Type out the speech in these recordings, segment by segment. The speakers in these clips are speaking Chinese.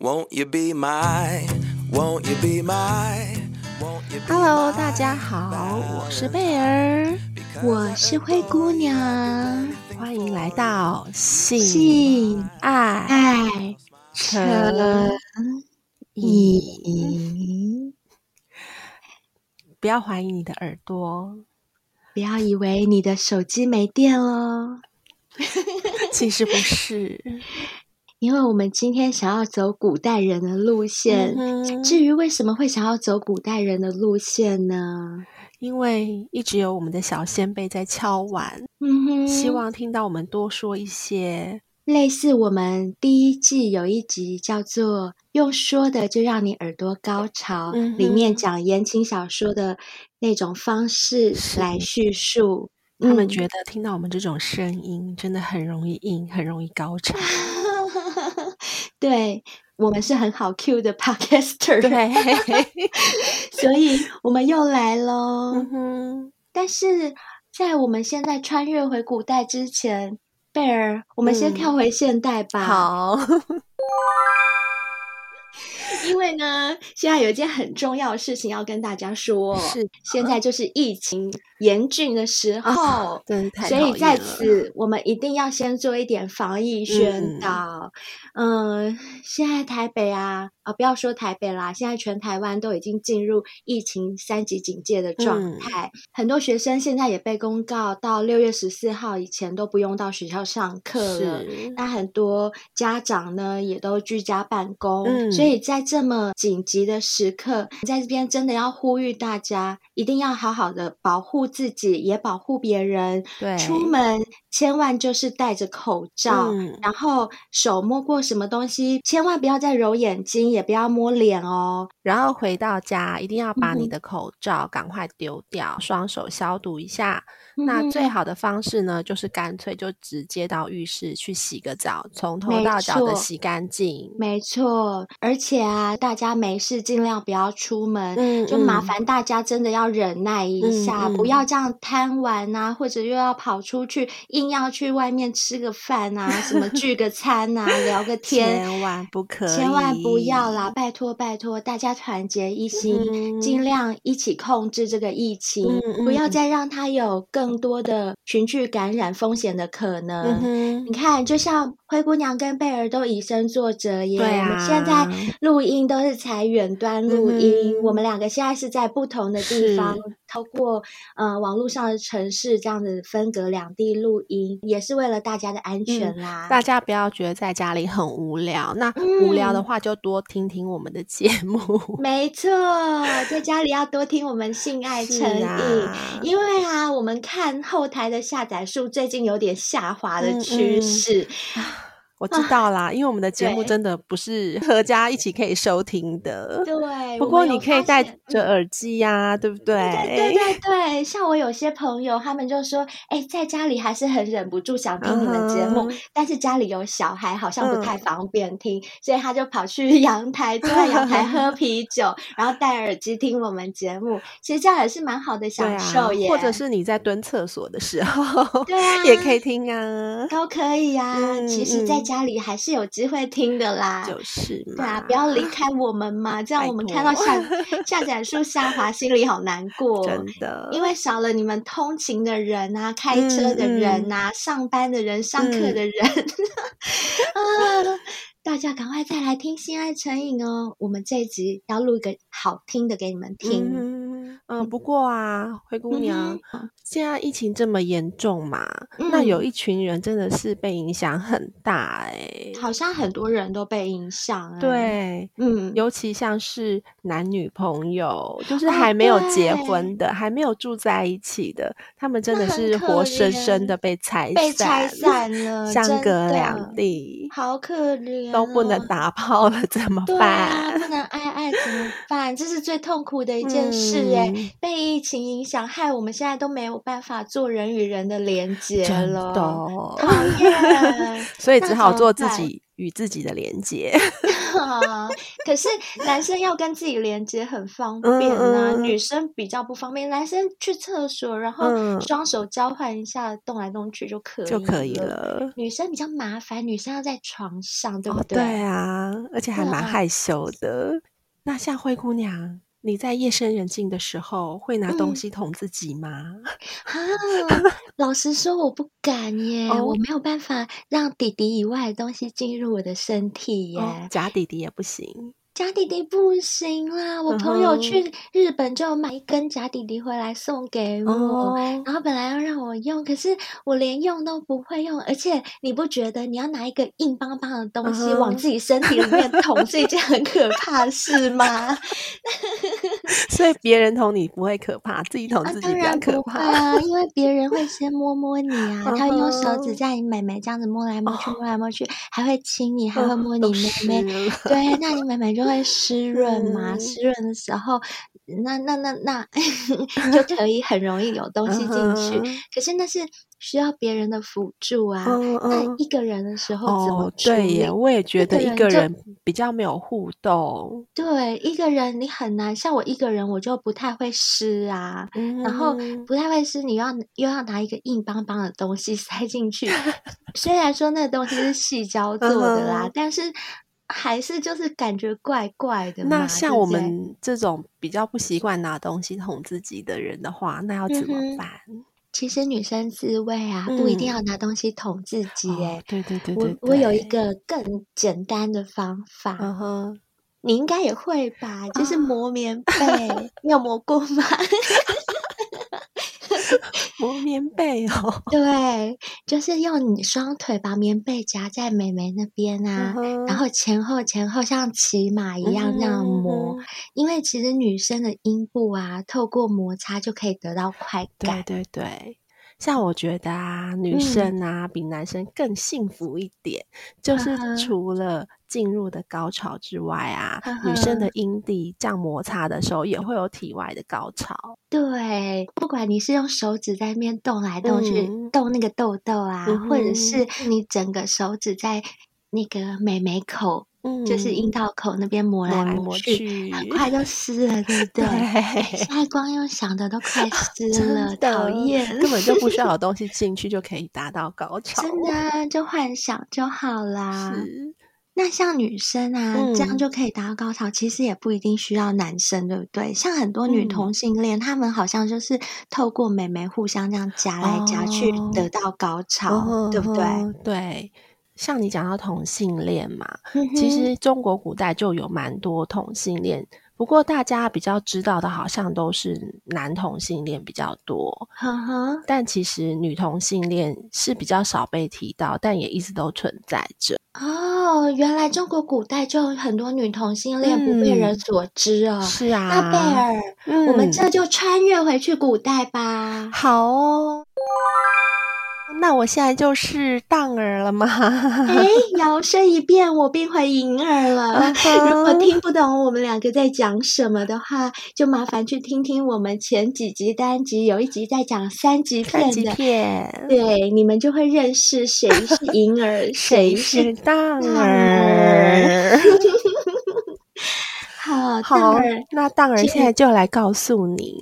Won't you be my, won't you be my, won't you Hello，大家好，我是贝儿，我是灰姑娘，欢迎来到性爱成瘾。不要怀疑你的耳朵，不要以为你的手机没电了，其实不是。因为我们今天想要走古代人的路线。嗯、至于为什么会想要走古代人的路线呢？因为一直有我们的小先辈在敲碗，嗯哼，希望听到我们多说一些类似我们第一季有一集叫做“用说的就让你耳朵高潮”，嗯、里面讲言情小说的那种方式来叙述。他们觉得听到我们这种声音，真的很容易硬，很容易高潮。对，我们是很好 Q 的 Podcaster，对，所以我们又来喽。嗯哼，但是在我们现在穿越回古代之前，贝儿，我们先跳回现代吧。嗯、好。因为呢，现在有一件很重要的事情要跟大家说，是现在就是疫情严峻的时候，所以在此我们一定要先做一点防疫宣导。嗯，嗯，现在台北啊，啊，不要说台北啦，现在全台湾都已经进入疫情三级警戒的状态，嗯、很多学生现在也被公告到六月十四号以前都不用到学校上课了。那很多家长呢也都居家办公，嗯、所以在这么紧急的时刻，在这边真的要呼吁大家，一定要好好的保护自己，也保护别人。对，出门千万就是戴着口罩，嗯、然后手摸过什么东西，千万不要再揉眼睛，也不要摸脸哦。然后回到家，一定要把你的口罩赶快丢掉，嗯、双手消毒一下。那最好的方式呢，就是干脆就直接到浴室去洗个澡，从头到脚的洗干净。没错，而且啊，大家没事尽量不要出门，嗯、就麻烦大家真的要忍耐一下，嗯、不要这样贪玩啊，或者又要跑出去，硬要去外面吃个饭啊，什么聚个餐啊，聊个天，千万不可以，千万不要啦！拜托拜托，大家团结一心，嗯、尽量一起控制这个疫情，嗯、不要再让它有更。更多的群聚感染风险的可能，嗯、你看，就像灰姑娘跟贝尔都以身作则耶。对啊、我们现在录音都是采远端录音，嗯、我们两个现在是在不同的地方，透过呃网络上的城市这样子分隔两地录音，也是为了大家的安全啦。嗯、大家不要觉得在家里很无聊，那无聊的话就多听听我们的节目。嗯、没错，在家里要多听我们性爱成瘾，啊、因为啊，我们看。看后台的下载数最近有点下滑的趋势。我知道啦，啊、因为我们的节目真的不是合家一起可以收听的。对，不过你可以戴着耳机呀、啊，对不对？对对对 对，像我有些朋友，他们就说：“哎，在家里还是很忍不住想听你们节目，嗯、但是家里有小孩，好像不太方便听，嗯、所以他就跑去 阳台，坐在阳台喝 啤酒，然后戴耳机听我们节目。其实这样也是蛮好的享受耶。啊、或者是你在蹲厕所的时候，对啊，也可以听啊，都可以呀、啊。嗯、其实，在家里还是有机会听的啦，就是嘛，对啊，不要离开我们嘛，这样我们看到下下载数下滑，心里好难过，真的，因为少了你们通勤的人啊，开车的人啊，上班的人，上课的人，啊，大家赶快再来听《心爱成瘾》哦，我们这一集要录一个好听的给你们听。嗯，不过啊，灰姑娘，嗯、现在疫情这么严重嘛，嗯、那有一群人真的是被影响很大哎、欸，好像很多人都被影响、欸，对，嗯，尤其像是男女朋友，就是还没有结婚的，哦、还没有住在一起的，他们真的是活生生的被拆散，被拆散了，相隔两地，好可怜、哦，都不能打炮了，怎么办？啊、不能爱爱怎么办？这是最痛苦的一件事哎、欸。嗯被疫情影响，害我们现在都没有办法做人与人的连接了，真的讨厌，所以只好做自己与自己的连接。啊，可是男生要跟自己连接很方便啊，女生比较不方便。男生去厕所，然后双手交换一下，动来动去就可以就可以了。女生比较麻烦，女生要在床上，对不对？哦、对啊，而且还蛮害羞的。啊、那像灰姑娘。你在夜深人静的时候会拿东西捅自己吗？嗯、啊，老实说我不敢耶，哦、我没有办法让弟弟以外的东西进入我的身体耶，哦、假弟弟也不行。假弟弟不行啦！我朋友去日本就买一根假弟弟回来送给我，哦、然后本来要让我用，可是我连用都不会用。而且你不觉得你要拿一个硬邦邦的东西往自己身体里面捅是一件很可怕的事吗？所以别人捅你不会可怕，自己捅自己比较可怕啊！啊因为别人会先摸摸你啊，他会用手指在你妹妹这样子摸来摸去，摸来摸去，还会亲你，还会摸你妹妹。对，那你妹妹就。会湿润嘛？湿润、嗯、的时候，那那那那 就可以很容易有东西进去。嗯、可是那是需要别人的辅助啊。嗯嗯、那一个人的时候怎么对耶，我也觉得一个人比较没有互动。对，一个人你很难。像我一个人，我就不太会湿啊。嗯、然后不太会湿，你要又要拿一个硬邦邦的东西 塞进去。虽然说那个东西是细胶做的啦，嗯、但是。还是就是感觉怪怪的。那像我们这种比较不习惯拿东西捅自己的人的话，那要怎么办？嗯、其实女生自慰啊，不一定要拿东西捅自己、欸。哎、嗯，对对对对，我我有一个更简单的方法。嗯哼，你应该也会吧？就是磨棉被，啊、你有磨过吗？磨棉被哦，对，就是用你双腿把棉被夹在美眉那边啊，uh huh. 然后前后前后像骑马一样那样磨，uh huh. 因为其实女生的阴部啊，透过摩擦就可以得到快感。对对对。像我觉得啊，女生啊、嗯、比男生更幸福一点，就是除了进入的高潮之外啊，女生的阴蒂这样摩擦的时候也会有体外的高潮。对，不管你是用手指在那边动来动去，嗯、动那个痘痘啊，嗯、或者是你整个手指在那个美眉口。嗯，就是阴道口那边磨来磨去，很快就湿了，对不对？对，现在光用想的都快湿了，讨厌，根本就不需要有东西进去就可以达到高潮，真的就幻想就好啦。是，那像女生啊，嗯、这样就可以达到高潮，其实也不一定需要男生，对不对？像很多女同性恋，她、嗯、们好像就是透过美眉互相这样夹来夹去得到高潮，哦、对不对？对。像你讲到同性恋嘛，嗯、其实中国古代就有蛮多同性恋，不过大家比较知道的，好像都是男同性恋比较多。呵呵，但其实女同性恋是比较少被提到，但也一直都存在着。哦，原来中国古代就有很多女同性恋不被人所知哦。嗯、是啊，那贝尔，嗯、我们这就穿越回去古代吧。好哦。那我现在就是荡儿了吗？哎，摇身一变，我变回银儿了。Uh. 如果听不懂我们两个在讲什么的话，就麻烦去听听我们前几集单集，有一集在讲三级片的，三级片。对，你们就会认识谁是银儿，谁是荡儿。好，好，那当然现在就来告诉你，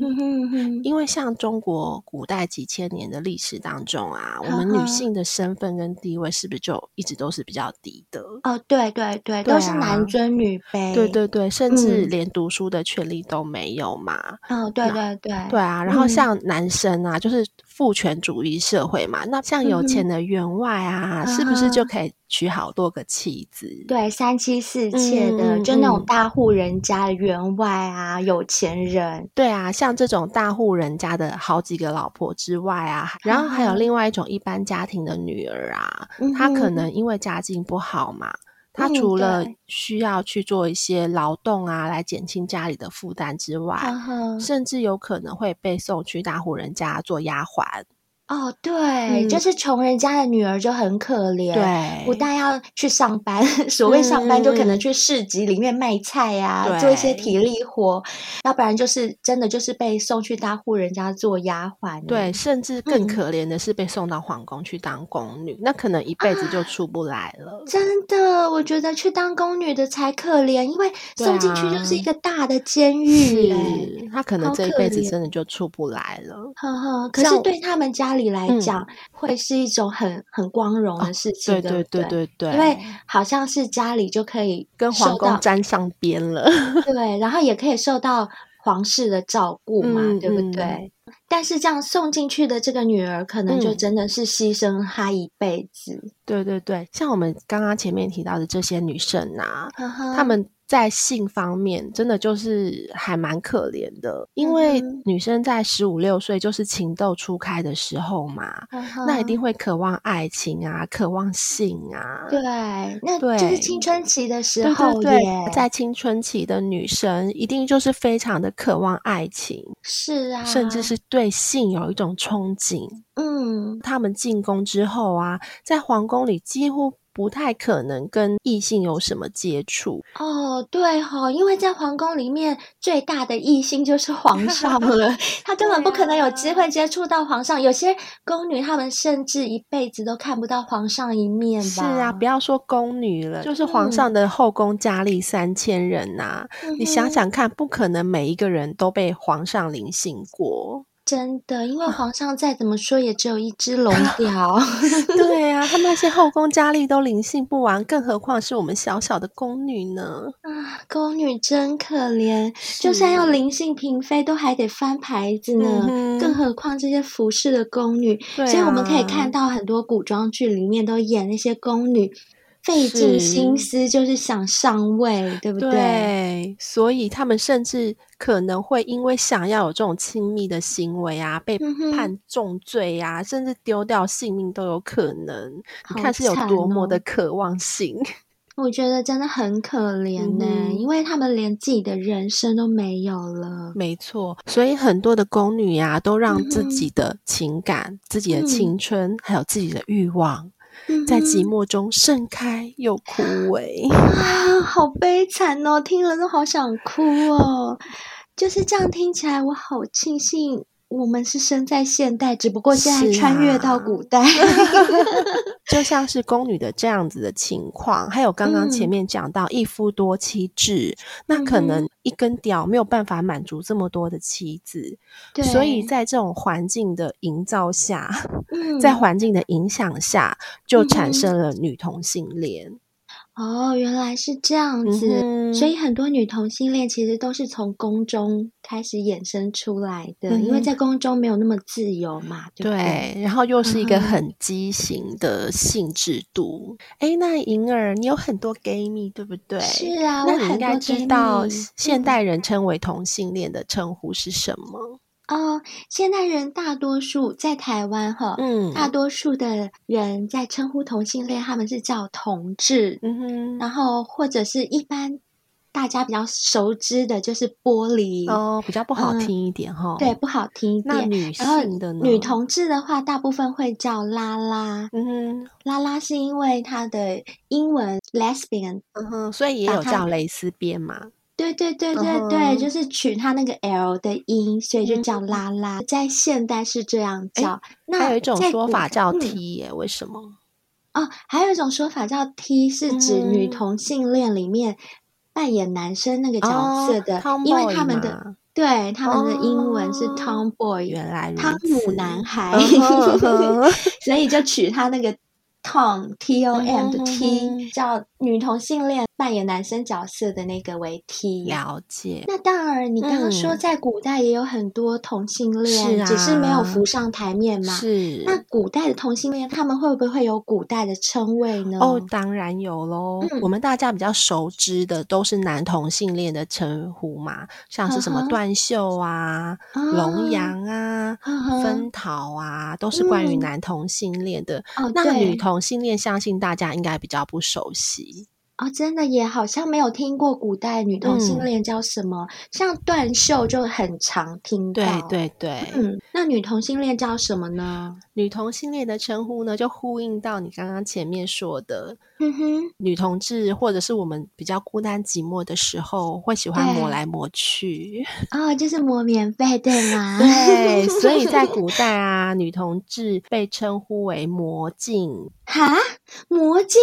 因为像中国古代几千年的历史当中啊，我们女性的身份跟地位是不是就一直都是比较低的？哦，对对对，都是男尊女卑，对对对，甚至连读书的权利都没有嘛。哦，对对对，对啊。然后像男生啊，就是父权主义社会嘛，那像有钱的员外啊，是不是就可以？娶好多个妻子，对，三妻四妾的，嗯、就那种大户人家的员外啊，嗯、有钱人，对啊，像这种大户人家的好几个老婆之外啊，然后还有另外一种一般家庭的女儿啊，嗯、她可能因为家境不好嘛，嗯、她除了需要去做一些劳动啊，来减轻家里的负担之外，嗯、甚至有可能会被送去大户人家做丫鬟。哦，对，嗯、就是穷人家的女儿就很可怜，对，不但要去上班，所谓上班就可能去市集里面卖菜呀、做一些体力活，要不然就是真的就是被送去大户人家做丫鬟，对，甚至更可怜的是被送到皇宫去当宫女，嗯、那可能一辈子就出不来了。啊、真的，我觉得去当宫女的才可怜，因为送进去就是一个大的监狱，是他可能这一辈子真的就出不来了。呵呵，可是对他们家。里来讲，会是一种很很光荣的事情，对对对对对，因为好像是家里就可以跟皇宫沾上边了，对，然后也可以受到皇室的照顾嘛，对不对？但是这样送进去的这个女儿，可能就真的是牺牲她一辈子。对对对，像我们刚刚前面提到的这些女生啊，她们。在性方面，真的就是还蛮可怜的，因为女生在十五六岁就是情窦初开的时候嘛，嗯、那一定会渴望爱情啊，渴望性啊。对，那就是青春期的时候耶。在青春期的女生，一定就是非常的渴望爱情，是啊，甚至是对性有一种憧憬。嗯，他们进宫之后啊，在皇宫里几乎。不太可能跟异性有什么接触哦，对哈、哦，因为在皇宫里面最大的异性就是皇上 了，他根本不可能有机会接触到皇上。有些宫女她们甚至一辈子都看不到皇上一面吧？是啊，不要说宫女了，就是皇上的后宫佳丽三千人呐、啊，嗯、你想想看，不可能每一个人都被皇上临幸过。真的，因为皇上再怎么说也只有一只龙 雕。对啊，他们那些后宫佳丽都灵性不完，更何况是我们小小的宫女呢？啊，宫女真可怜，就算要灵性嫔妃，都还得翻牌子呢。嗯、更何况这些服侍的宫女。啊、所以我们可以看到很多古装剧里面都演那些宫女。费尽心思就是想上位，对不对？对，所以他们甚至可能会因为想要有这种亲密的行为啊，被判重罪啊，嗯、甚至丢掉性命都有可能。哦、你看是有多么的渴望性？我觉得真的很可怜呢、欸，嗯、因为他们连自己的人生都没有了。没错，所以很多的宫女呀、啊，都让自己的情感、嗯、自己的青春，嗯、还有自己的欲望。在寂寞中盛开又枯萎啊，好悲惨哦！听了都好想哭哦。就是这样听起来，我好庆幸。我们是生在现代，只不过现在穿越到古代，啊、就像是宫女的这样子的情况。还有刚刚前面讲到一夫多妻制，嗯、那可能一根屌没有办法满足这么多的妻子，对所以在这种环境的营造下，嗯、在环境的影响下，就产生了女同性恋。哦，原来是这样子，嗯、所以很多女同性恋其实都是从宫中开始衍生出来的，嗯、因为在宫中没有那么自由嘛，对不对？对，然后又是一个很畸形的性制度。哎、嗯，那银儿，你有很多 gay 蜜，对不对？是啊，那你应该知道现代人称为同性恋的称呼是什么？哦，现代人大多数在台湾哈，嗯，大多数的人在称呼同性恋，他们是叫同志，嗯哼，然后或者是一般大家比较熟知的就是玻璃，哦，比较不好听一点哈、嗯，对，不好听一点。那女性的呢？女同志的话，大部分会叫拉拉，嗯哼，拉拉是因为它的英文 lesbian，嗯哼，所以也有叫蕾丝边嘛。对对对对对，uh huh. 就是取它那个 L 的音，所以就叫拉拉。嗯、在现代是这样叫。那还有一种说法叫 T 耶，为什么？哦，还有一种说法叫 T，是指女同性恋里面扮演男生那个角色的，哦、因为他们的对他们的英文是 Tomboy，原来汤姆男孩，所以就取他那个 Tom T O M 的 T，、嗯、叫女同性恋。扮演男生角色的那个为 T，了解。那当然，你刚刚说在古代也有很多同性恋，嗯、只是没有浮上台面嘛。是。那古代的同性恋，他们会不会有古代的称谓呢？哦，当然有喽。嗯、我们大家比较熟知的都是男同性恋的称呼嘛，像是什么断袖啊、龙阳啊、分桃啊，都是关于男同性恋的。嗯、那女同性恋，相信大家应该比较不熟悉。哦，真的也好像没有听过古代女同性恋叫什么，嗯、像断袖就很常听到。对对对，嗯，那女同性恋叫什么呢？女同性恋的称呼呢，就呼应到你刚刚前面说的，嗯哼，女同志或者是我们比较孤单寂寞的时候，会喜欢磨来磨去。哦，就是磨棉被，对吗？对，所以在 古代啊，女同志被称呼为魔镜。哈，魔镜？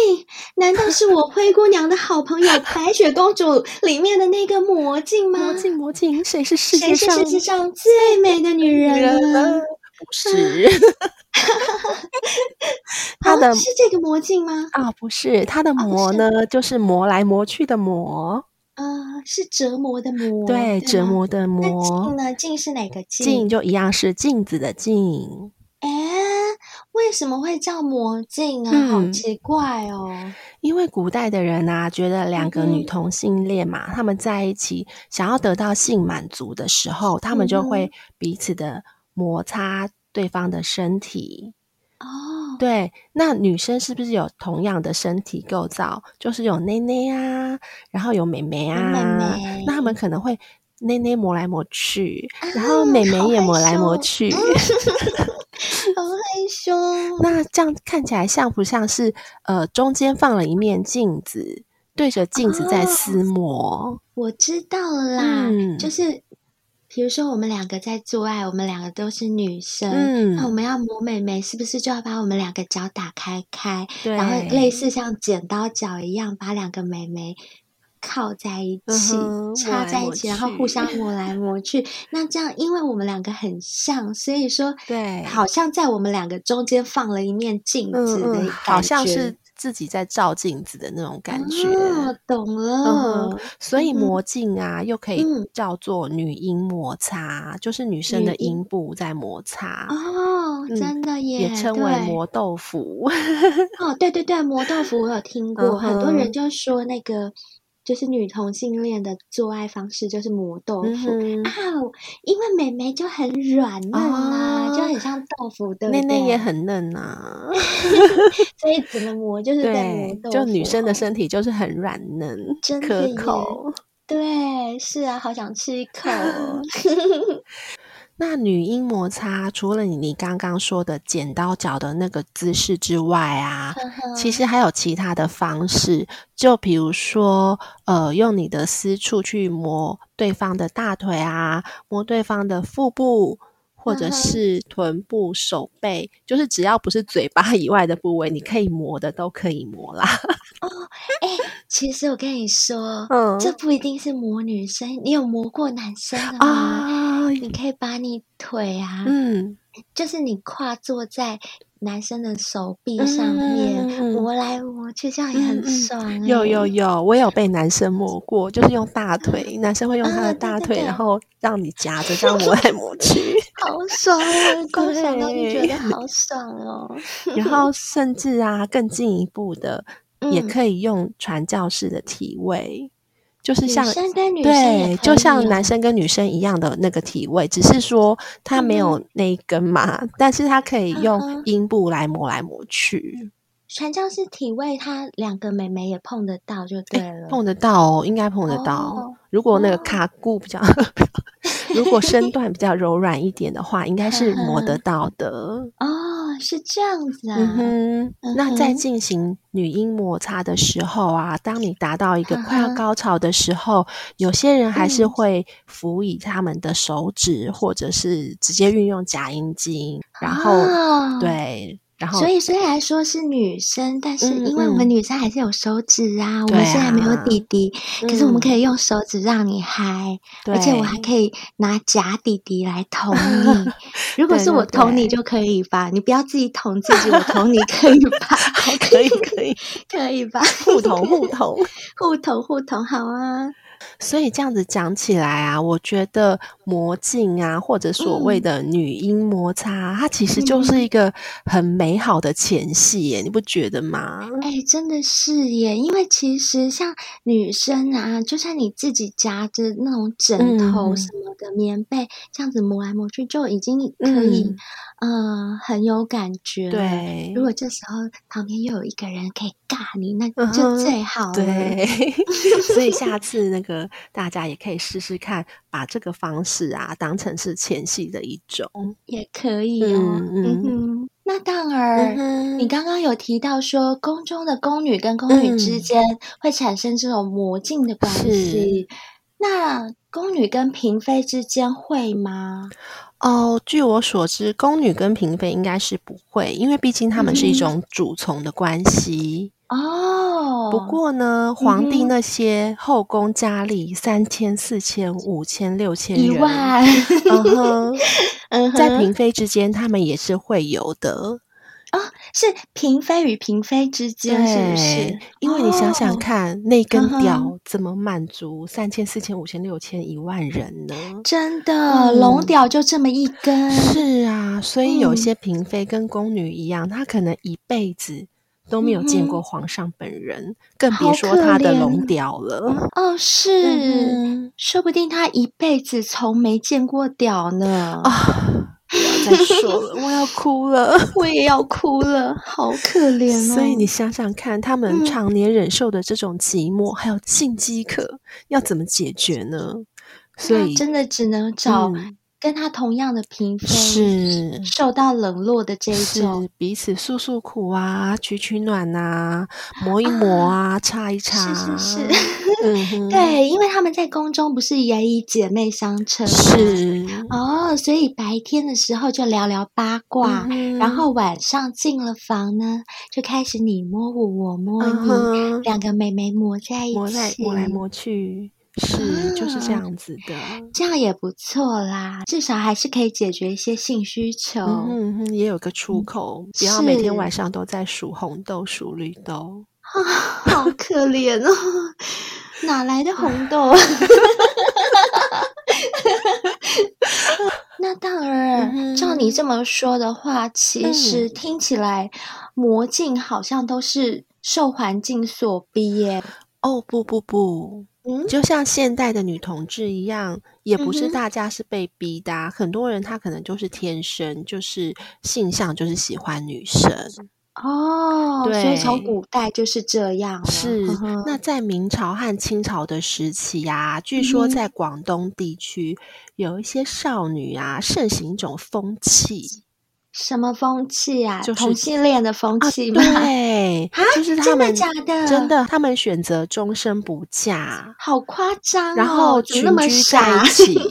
难道是我灰姑娘的好朋友白雪公主里面的那个魔镜吗？魔镜，魔镜，谁是世界上谁是世界上最美的女人呢？不是，他的、哦、是这个魔镜吗？啊、哦，不是，他的魔呢，哦、就是磨来磨去的磨。啊、呃，是折磨的磨，对，对折磨的磨。镜呢？镜是哪个镜？镜就一样是镜子的镜。哎，为什么会叫魔镜啊？嗯、好奇怪哦。因为古代的人啊，觉得两个女同性恋嘛，嗯、他们在一起想要得到性满足的时候，他们就会彼此的。摩擦对方的身体哦，对，那女生是不是有同样的身体构造？就是有内内啊，然后有美眉啊，妹妹那他们可能会内内磨来磨去，啊、然后美眉也磨来磨去，好害羞。那这样看起来像不像是呃，中间放了一面镜子，对着镜子在撕磨？哦、我知道啦，嗯、就是。比如说，我们两个在做爱，我们两个都是女生，嗯、那我们要磨美眉，是不是就要把我们两个脚打开开，对然后类似像剪刀脚一样，把两个美眉靠在一起，嗯、插在一起，然后互相磨来磨去。那这样，因为我们两个很像，所以说，对，好像在我们两个中间放了一面镜子的感觉，嗯嗯、好像是。自己在照镜子的那种感觉，哦、懂了、嗯。所以魔镜啊，嗯、又可以叫做女阴摩擦，嗯、就是女生的阴部在摩擦。哦，嗯、真的耶，也称为磨豆腐。哦，对对对，磨豆腐我有听过，嗯、很多人就说那个。就是女同性恋的做爱方式就是磨豆腐、嗯、啊，因为妹妹就很软嫩啊，哦、就很像豆腐的，妹妹也很嫩啊，所以怎么磨就是在磨豆腐。就女生的身体就是很软嫩，真的可口。对，是啊，好想吃一口。那女阴摩擦，除了你你刚刚说的剪刀脚的那个姿势之外啊，其实还有其他的方式，就比如说，呃，用你的私处去磨对方的大腿啊，磨对方的腹部。或者是臀部、手背，就是只要不是嘴巴以外的部位，你可以磨的都可以磨啦。哦，哎、欸，其实我跟你说，嗯，这不一定是磨女生，你有磨过男生的吗？啊，你可以把你腿啊，嗯，就是你跨坐在。男生的手臂上面磨来磨去，这样也很爽。有有有，我有被男生摸过，就是用大腿，男生会用他的大腿，然后让你夹着这样磨来磨去，好爽啊！光想到就觉得好爽哦。然后甚至啊，更进一步的，也可以用传教士的体位。就是像对，就像男生跟女生一样的那个体位，只是说他没有那一根嘛，嗯、但是他可以用阴部来磨来磨去。传教士体位，他两个妹妹也碰得到就对了，碰得到哦，应该碰得到。哦、如果那个卡固比较，哦、如果身段比较柔软一点的话，应该是磨得到的哦。是这样子啊，嗯哼，那在进行女音摩擦的时候啊，当你达到一个快要高潮的时候，嗯、有些人还是会辅以他们的手指，嗯、或者是直接运用假阴茎，然后、哦、对。然后，所以虽然说是女生，但是因为我们女生还是有手指啊，我们虽然没有弟弟，啊、可是我们可以用手指让你嗨，嗯、而且我还可以拿假弟弟来捅你。如果是我捅你就可以吧？对对对，你不要自己捅自己，我捅你可以吧？好，可以可以 可以吧？互捅互捅互捅互捅，好啊。所以这样子讲起来啊，我觉得魔镜啊，或者所谓的女阴摩擦，嗯、它其实就是一个很美好的前戏耶，嗯、你不觉得吗？哎、欸，真的是耶，因为其实像女生啊，就算你自己夹着那种枕头什么的、嗯、棉被，这样子磨来磨去，就已经可以，嗯、呃，很有感觉。对，如果这时候旁边又有一个人可以尬你，那就最好对，所以下次那个。大家也可以试试看，把这个方式啊当成是前戏的一种，也可以哦。嗯嗯，嗯哼，那当然，嗯、你刚刚有提到说，宫中的宫女跟宫女之间会产生这种魔镜的关系，嗯、那宫女跟嫔妃之间会吗？哦，据我所知，宫女跟嫔妃应该是不会，因为毕竟他们是一种主从的关系。嗯哦，不过呢，皇帝那些后宫佳丽三千、四千、五千、六千人，一万，嗯哼，嗯哼，在嫔妃之间，他们也是会有的。哦，是嫔妃与嫔妃之间，是不是？因为你想想看，那根屌怎么满足三千、四千、五千、六千、一万人呢？真的，龙屌就这么一根。是啊，所以有些嫔妃跟宫女一样，她可能一辈子。都没有见过皇上本人，嗯、更别说他的龙屌了。哦，是，嗯、说不定他一辈子从没见过屌呢。啊，不要再说了，我要哭了，我也要哭了，好可怜哦。所以你想想看，他们常年忍受的这种寂寞，嗯、还有性饥渴，要怎么解决呢？所以真的只能找、嗯。跟他同样的嫔妃是。受到冷落的这一种，是彼此诉诉苦啊，取取暖啊，磨一磨啊，擦、啊、一擦，是是是，嗯、对，因为他们在宫中不是也以姐妹相称，是。哦，所以白天的时候就聊聊八卦，嗯、然后晚上进了房呢，就开始你摸我，我摸你，两个妹妹磨在一起，磨来磨来磨去。是，就是这样子的，这样也不错啦，至少还是可以解决一些性需求，嗯哼，也有个出口，嗯、不要每天晚上都在数红豆、数绿豆，啊，好可怜哦，哪来的红豆？那当然，嗯、照你这么说的话，其实听起来魔镜好像都是受环境所逼耶。哦，不不不。就像现代的女同志一样，也不是大家是被逼的，啊，嗯、很多人他可能就是天生就是性向就是喜欢女生。哦，对，所以从古代就是这样。是，那在明朝和清朝的时期呀，啊，据说在广东地区有一些少女啊，盛行一种风气。什么风气啊？就是同性恋的风气吗？啊、对，蛤就是他们真的假的？真的，他们选择终身不嫁，好夸张、哦！然后群居在一起。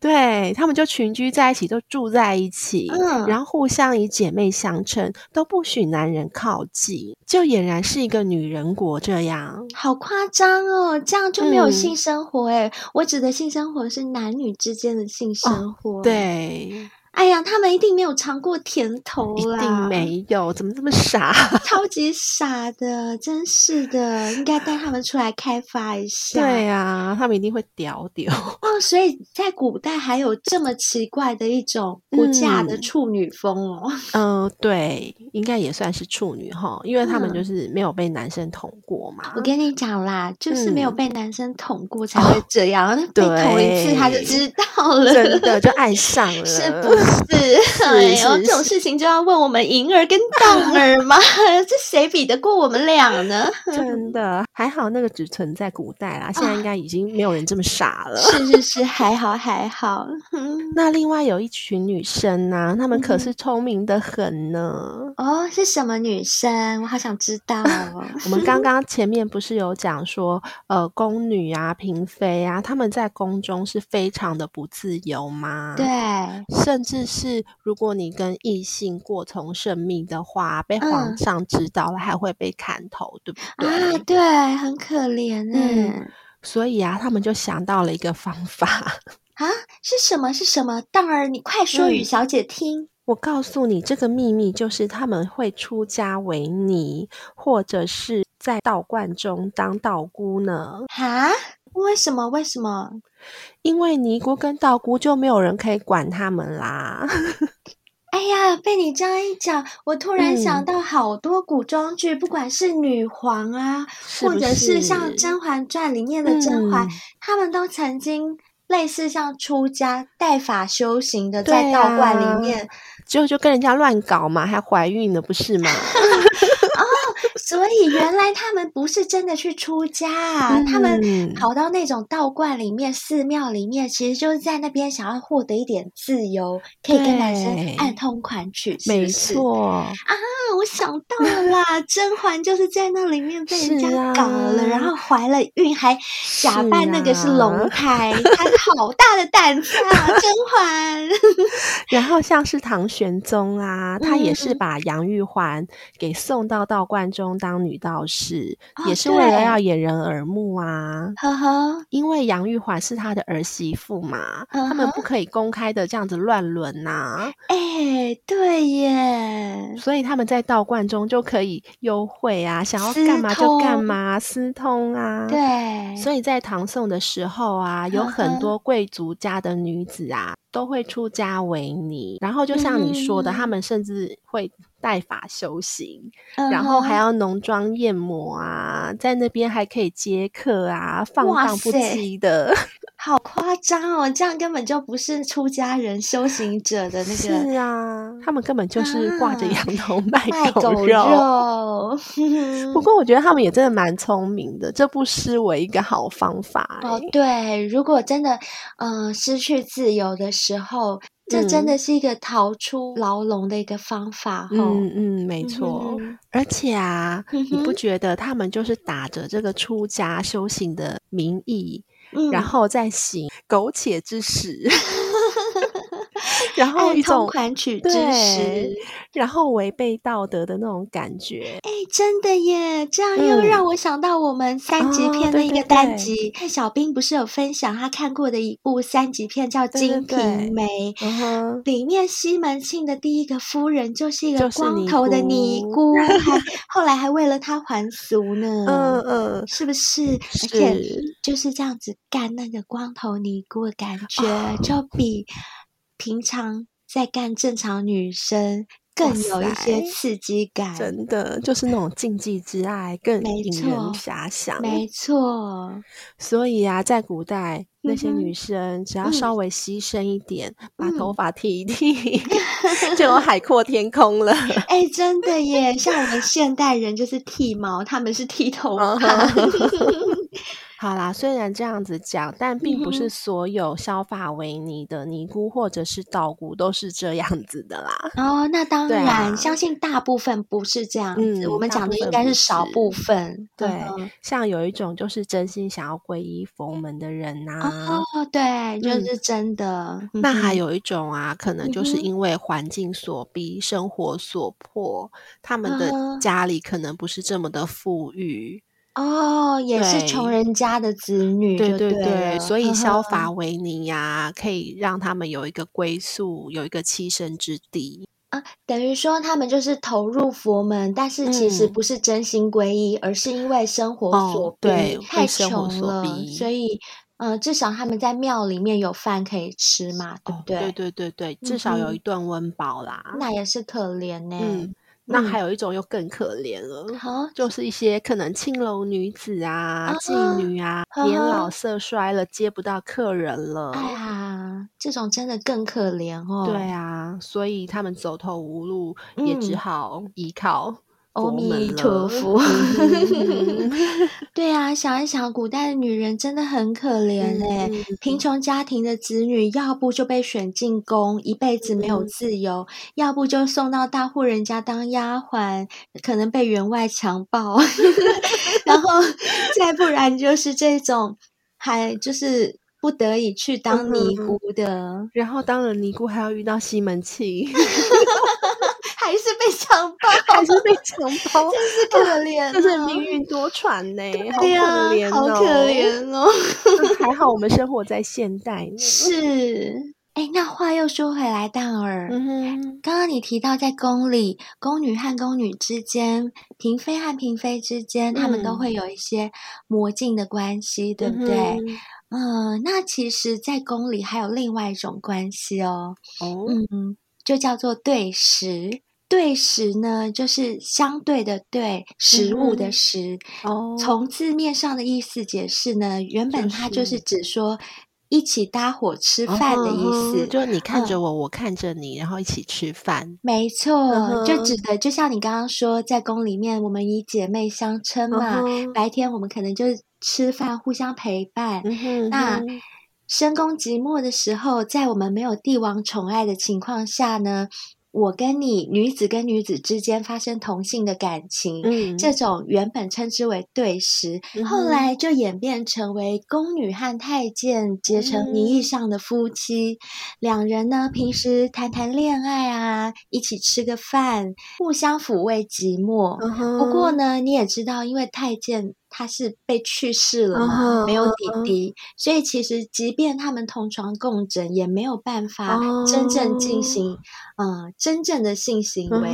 对，他们就群居在一起，都住在一起，嗯，然后互相以姐妹相称，都不许男人靠近，就俨然是一个女人国这样。好夸张哦，这样就没有性生活诶、嗯、我指的性生活是男女之间的性生活，哦、对。day. 哎呀，他们一定没有尝过甜头啦！一定没有，怎么这么傻？超 级傻的，真是的，应该带他们出来开发一下。对啊，他们一定会屌屌哦。所以在古代还有这么奇怪的一种不嫁的处女风哦。嗯、呃，对，应该也算是处女哈，因为他们就是没有被男生捅过嘛。嗯、我跟你讲啦，就是没有被男生捅过才会这样，嗯、被捅一次他就知道了，真的就爱上了，是不？是，哎呦，这种事情就要问我们银儿跟荡儿吗？这谁比得过我们俩呢？真的，还好那个只存在古代啦，现在应该已经没有人这么傻了。是是是，还好还好。那另外有一群女生呢，她们可是聪明的很呢。哦，是什么女生？我好想知道哦。我们刚刚前面不是有讲说，呃，宫女啊、嫔妃啊，她们在宫中是非常的不自由吗？对，甚至。是，如果你跟异性过从甚密的话，被皇上知道了，嗯、还会被砍头，对不对？啊，对，很可怜嗯，所以啊，他们就想到了一个方法 啊，是什么？是什么？当儿，你快说，与小姐听。嗯、我告诉你，这个秘密就是他们会出家为尼，或者是在道观中当道姑呢？哈？为什么？为什么？因为尼姑跟道姑就没有人可以管他们啦。哎呀，被你这样一讲，我突然想到好多古装剧，嗯、不管是女皇啊，是是？或者是像《甄嬛传》里面的甄嬛，他、嗯、们都曾经类似像出家带法修行的，在道观里面，就就跟人家乱搞嘛，还怀孕了，不是吗？哦，所以原来他们不是真的去出家啊，嗯、他们跑到那种道观里面、寺庙里面，其实就是在那边想要获得一点自由，可以跟男生暗通款曲，是是？没错啊，我想到了 啦，甄嬛就是在那里面被人家搞了，啊、然后怀了孕，还假扮那个是龙 胎，她、啊、好大的胆子啊，甄嬛。然后像是唐玄宗啊，他也是把杨玉环给送到道观中当女道士，哦、也是为了要掩人耳目啊。呵呵，因为杨玉环是他的儿媳妇嘛，呵呵他们不可以公开的这样子乱伦呐、啊。哎，对耶，所以他们在道观中就可以幽会啊，想要干嘛就干嘛，私通，私通啊。对，所以在唐宋的时候啊，有很多贵族家的女子啊。都会出家为尼，然后就像你说的，嗯、他们甚至会带法修行，嗯、然后还要浓妆艳抹啊，在那边还可以接客啊，放荡不羁的，好夸张哦！这样根本就不是出家人修行者的那个，是啊，他们根本就是挂着羊头卖狗肉。卖狗肉不过我觉得他们也真的蛮聪明的，这不失为一个好方法、欸。哦，对，如果真的，嗯、呃，失去自由的时候。这真的是一个逃出牢笼的一个方法，嗯嗯，嗯，没错。嗯、而且啊，嗯、你不觉得他们就是打着这个出家修行的名义，嗯、然后再行苟且之实？然后一种通款曲之实，然后违背道德的那种感觉。哎，真的耶！这样又让我想到我们三级片的一个单集。看、嗯哦、小兵不是有分享他看过的一部三级片，叫《金瓶梅》。嗯、里面西门庆的第一个夫人就是一个光头的尼姑，还 后来还为了他还俗呢。嗯嗯，是不是？是而且就是这样子干那个光头尼姑的感觉，哦、就比。平常在干正常女生更有一些刺激感，真的就是那种禁忌之爱更引人遐想。没错，所以啊，在古代那些女生只要稍微牺牲一点，嗯、把头发剃一剃，嗯、就有海阔天空了。哎、欸，真的耶！像我们现代人就是剃毛，他们是剃头发。好啦，虽然这样子讲，但并不是所有削发为尼的尼姑或者是道姑都是这样子的啦。哦，那当然，啊、相信大部分不是这样子。嗯、我们讲的应该是少部分。对，嗯、像有一种就是真心想要皈依佛门的人呐、啊。哦，对，就是真的。嗯、那还有一种啊，可能就是因为环境所逼、嗯、生活所迫，他们的家里可能不是这么的富裕。哦，也是穷人家的子女对，对对对，所以削发为尼呀、可以让他们有一个归宿，有一个栖身之地啊。等于说他们就是投入佛门，但是其实不是真心皈依，嗯、而是因为生活所逼，哦、对太穷了，所以嗯、呃，至少他们在庙里面有饭可以吃嘛，对不对？哦、对对对对，至少有一顿温饱啦、嗯，那也是可怜呢、欸。嗯那还有一种又更可怜了，嗯、就是一些可能青楼女子啊、妓、啊、女啊，啊年老色衰了，接不到客人了。哎呀，这种真的更可怜哦。对啊，所以他们走投无路，嗯、也只好依靠。阿弥陀佛，对啊，想一想，古代的女人真的很可怜哎，嗯、贫穷家庭的子女，要不就被选进宫，一辈子没有自由；嗯、要不就送到大户人家当丫鬟，可能被员外强暴；然后 再不然就是这种，还就是不得已去当尼姑的，嗯、然后当了尼姑还要遇到西门庆。还是被强暴，还是被强暴，真是可怜，真是命运多舛呢，好可怜哦，好可怜哦。还好我们生活在现代呢，是。哎，那话又说回来，蛋儿，刚刚你提到在宫里，宫女和宫女之间，嫔妃和嫔妃之间，他们都会有一些魔镜的关系，对不对？嗯，那其实，在宫里还有另外一种关系哦，哦，嗯，就叫做对食。对食呢，就是相对的对，食物的食。哦，从字面上的意思解释呢，原本它就是指说。一起搭伙吃饭的意思，就是你看着我，嗯、我看着你，然后一起吃饭。没错，嗯、就指的就像你刚刚说，在宫里面，我们以姐妹相称嘛。嗯、白天我们可能就吃饭，互相陪伴。那深宫寂寞的时候，在我们没有帝王宠爱的情况下呢？我跟你女子跟女子之间发生同性的感情，嗯，这种原本称之为对食，嗯、后来就演变成为宫女和太监结成名义上的夫妻，嗯、两人呢平时谈谈恋爱啊，一起吃个饭，互相抚慰寂寞。嗯、不过呢，你也知道，因为太监。他是被去世了嘛，没有弟弟，所以其实即便他们同床共枕，也没有办法真正进行，嗯，真正的性行为。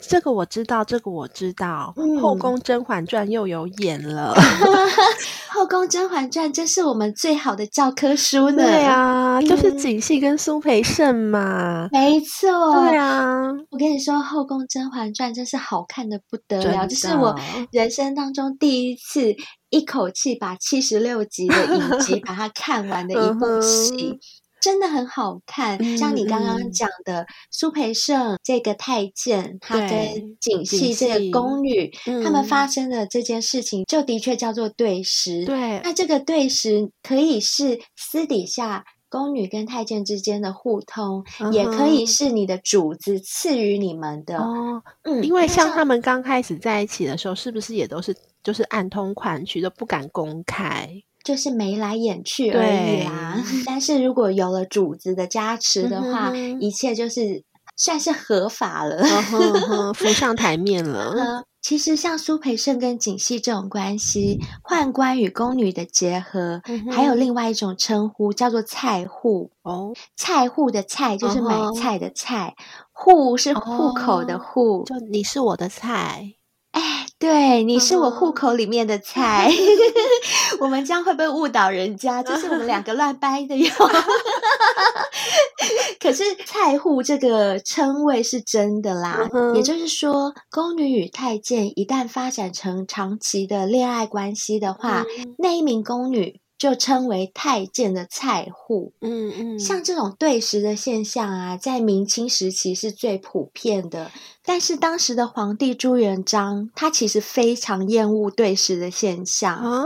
这个我知道，这个我知道，《后宫甄嬛传》又有演了，《后宫甄嬛传》真是我们最好的教科书呢。对啊，就是景汐跟苏培盛嘛，没错。对啊，我跟你说，《后宫甄嬛传》真是好看的不得了，这是我人生当中第一次。一口气把七十六集的影集把它看完的一部戏，真的很好看。像你刚刚讲的，苏培盛这个太监，他跟槿汐这个宫女，他们发生的这件事情，就的确叫做对食。对，那这个对食可以是私底下。宫女跟太监之间的互通，uh huh. 也可以是你的主子赐予你们的。哦，嗯，因为像他们刚开始在一起的时候，是不是也都是就是暗通款曲，都不敢公开，就是眉来眼去而已啦。但是如果有了主子的加持的话，uh. 一切就是算是合法了，浮上台面了。Uh. 其实像苏培盛跟槿汐这种关系，宦官与宫女的结合，嗯、还有另外一种称呼叫做菜户。哦，菜户的菜就是买菜的菜，户、哦、是户口的户。就你是我的菜。哎，对，你是我户口里面的菜，我们这样会不会误导人家？就是我们两个乱掰的哟。可是菜户这个称谓是真的啦，嗯、也就是说，宫女与太监一旦发展成长期的恋爱关系的话，嗯、那一名宫女。就称为太监的菜户，嗯嗯，像这种对食的现象啊，在明清时期是最普遍的。但是当时的皇帝朱元璋，他其实非常厌恶对食的现象啊，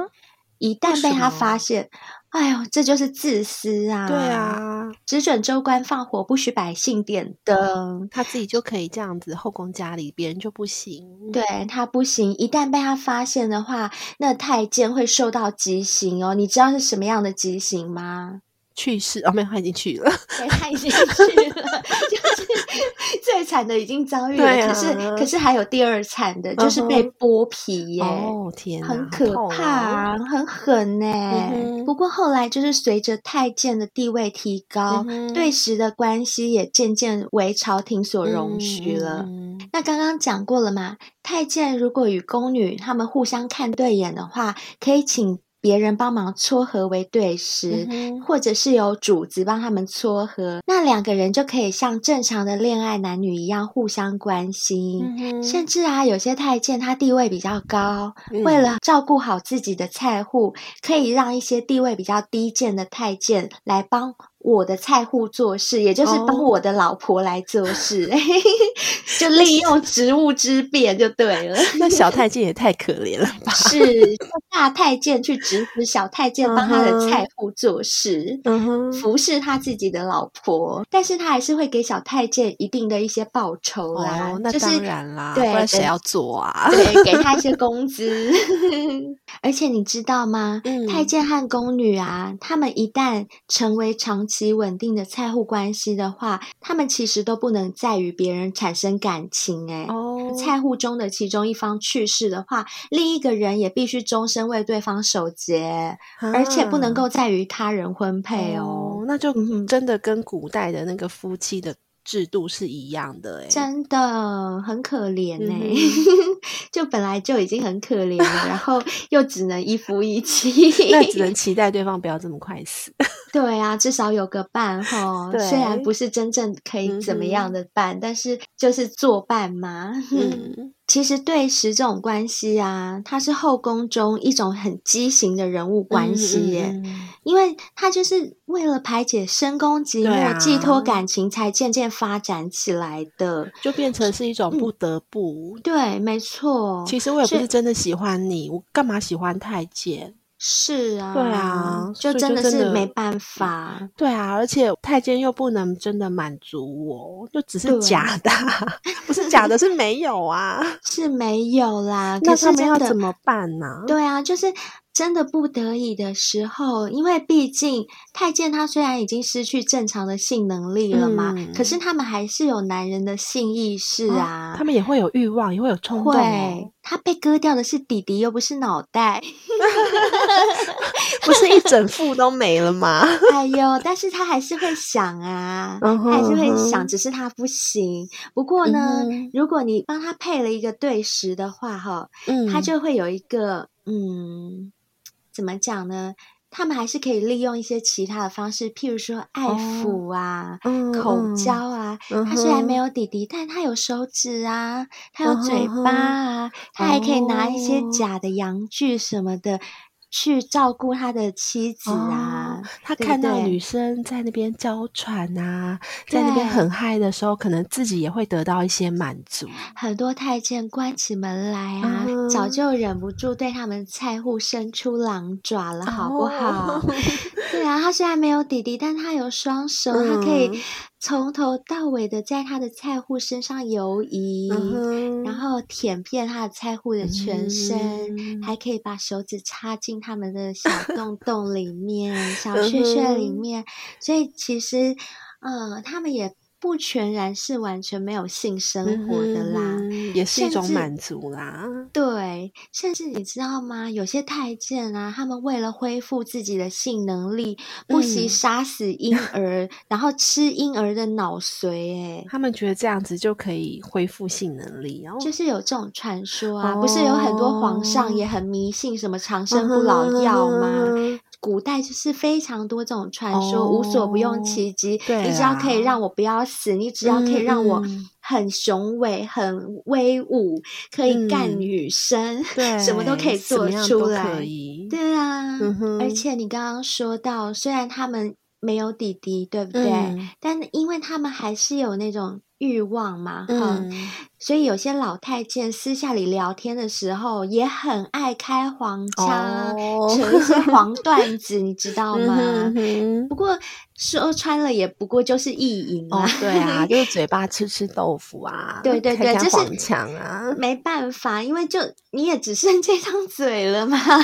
一旦被他发现。哎呦，这就是自私啊！对啊，只准州官放火，不许百姓点灯，嗯，他自己就可以这样子。后宫佳丽，别人就不行。对，他不行，一旦被他发现的话，那太监会受到极刑哦。你知道是什么样的极刑吗？去世哦，没有，他已经去了，对，他已经去了，就是最惨的已经遭遇了，啊、可是可是还有第二惨的，就是被剥皮耶，哦天，很可怕，啊，很狠呢。嗯、不过后来就是随着太监的地位提高，嗯、对食的关系也渐渐为朝廷所容许了。嗯、那刚刚讲过了嘛，太监如果与宫女他们互相看对眼的话，可以请。别人帮忙撮合为对食，嗯、或者是由主子帮他们撮合，那两个人就可以像正常的恋爱男女一样互相关心。嗯、甚至啊，有些太监他地位比较高，嗯、为了照顾好自己的菜户，可以让一些地位比较低贱的太监来帮。我的菜户做事，也就是帮我的老婆来做事，oh. 就利用职务之便就对了。那小太监也太可怜了吧？是大太监去指使小太监帮他的菜户做事，uh. 服侍他自己的老婆，但是他还是会给小太监一定的一些报酬啦。Oh, 那当然啦，就是、对，不然谁要做啊？对，给他一些工资。而且你知道吗？嗯、太监和宫女啊，他们一旦成为长期稳定的菜户关系的话，他们其实都不能再与别人产生感情。哎，哦，菜户中的其中一方去世的话，另一个人也必须终身为对方守节，啊、而且不能够再与他人婚配哦。哦那就真的跟古代的那个夫妻的制度是一样的，欸，真的很可怜呢，欸。嗯、就本来就已经很可怜了，然后 又只能一夫一妻，那只能期待对方不要这么快死。对啊，至少有个伴哈。虽然不是真正可以怎么样的伴，嗯、但是就是作伴嘛。嗯，其实对食这种关系啊，它是后宫中一种很畸形的人物关系耶，嗯嗯、因为它就是为了排解深宫寂寞、啊、寄托感情，才渐渐发展起来的，就变成是一种不得不。嗯、对，没错。其实我也不是真的喜欢你，我干嘛喜欢太监？是啊，对啊，就真的是没办法。对啊，而且太监又不能真的满足我，就只是假的，不是假的，是没有啊，是没有啦。那他们要怎么办呢？对啊，就是。真的不得已的时候，因为毕竟太监他虽然已经失去正常的性能力了嘛，嗯、可是他们还是有男人的性意识啊，哦、他们也会有欲望，也会有冲动、哦。对，他被割掉的是底底，又不是脑袋 不是一整副都没了吗？哎呦，但是他还是会想啊，他还是会想，只是他不行。不过呢，嗯、如果你帮他配了一个对食的话，哈，嗯，他就会有一个，嗯。怎么讲呢？他们还是可以利用一些其他的方式，譬如说爱抚啊、哦、口交啊。嗯、他虽然没有弟弟，嗯、但他有手指啊，他有嘴巴啊，嗯、他还可以拿一些假的阳具什么的。去照顾他的妻子啊，哦、他看到女生在那边娇喘啊，在那边很嗨的时候，可能自己也会得到一些满足。很多太监关起门来啊，嗯、早就忍不住对他们菜户伸出狼爪了，好不好？哦、对啊，他虽然没有弟弟，但他有双手，嗯、他可以。从头到尾的在他的菜户身上游移，然后舔遍他的菜户的全身，还可以把手指插进他们的小 洞洞里面、小穴穴里面，所以其实，呃，他们也。不全然是完全没有性生活的啦，嗯、也是一种满足啦。对，甚至你知道吗？有些太监啊，他们为了恢复自己的性能力，不惜杀死婴儿，嗯、然后吃婴儿的脑髓。哎，他们觉得这样子就可以恢复性能力，然后就是有这种传说啊。哦、不是有很多皇上也很迷信什么长生不老药吗？古代就是非常多这种传说，哦、无所不用其极。对，你只要可以让我不要死，你只要可以让我很雄伟、嗯、很威武，可以干女生，对、嗯，什么都可以做出来。对啊，嗯、而且你刚刚说到，虽然他们没有弟弟，对不对？嗯、但因为他们还是有那种。欲望嘛，哈、嗯，所以有些老太监私下里聊天的时候，也很爱开黄腔，扯、些黄段子，你知道吗？不过说穿了，也不过就是意淫啊、哦，对啊，就是嘴巴吃吃豆腐啊，对对对，就是黄腔啊，就是没办法，因为就你也只剩这张嘴了嘛，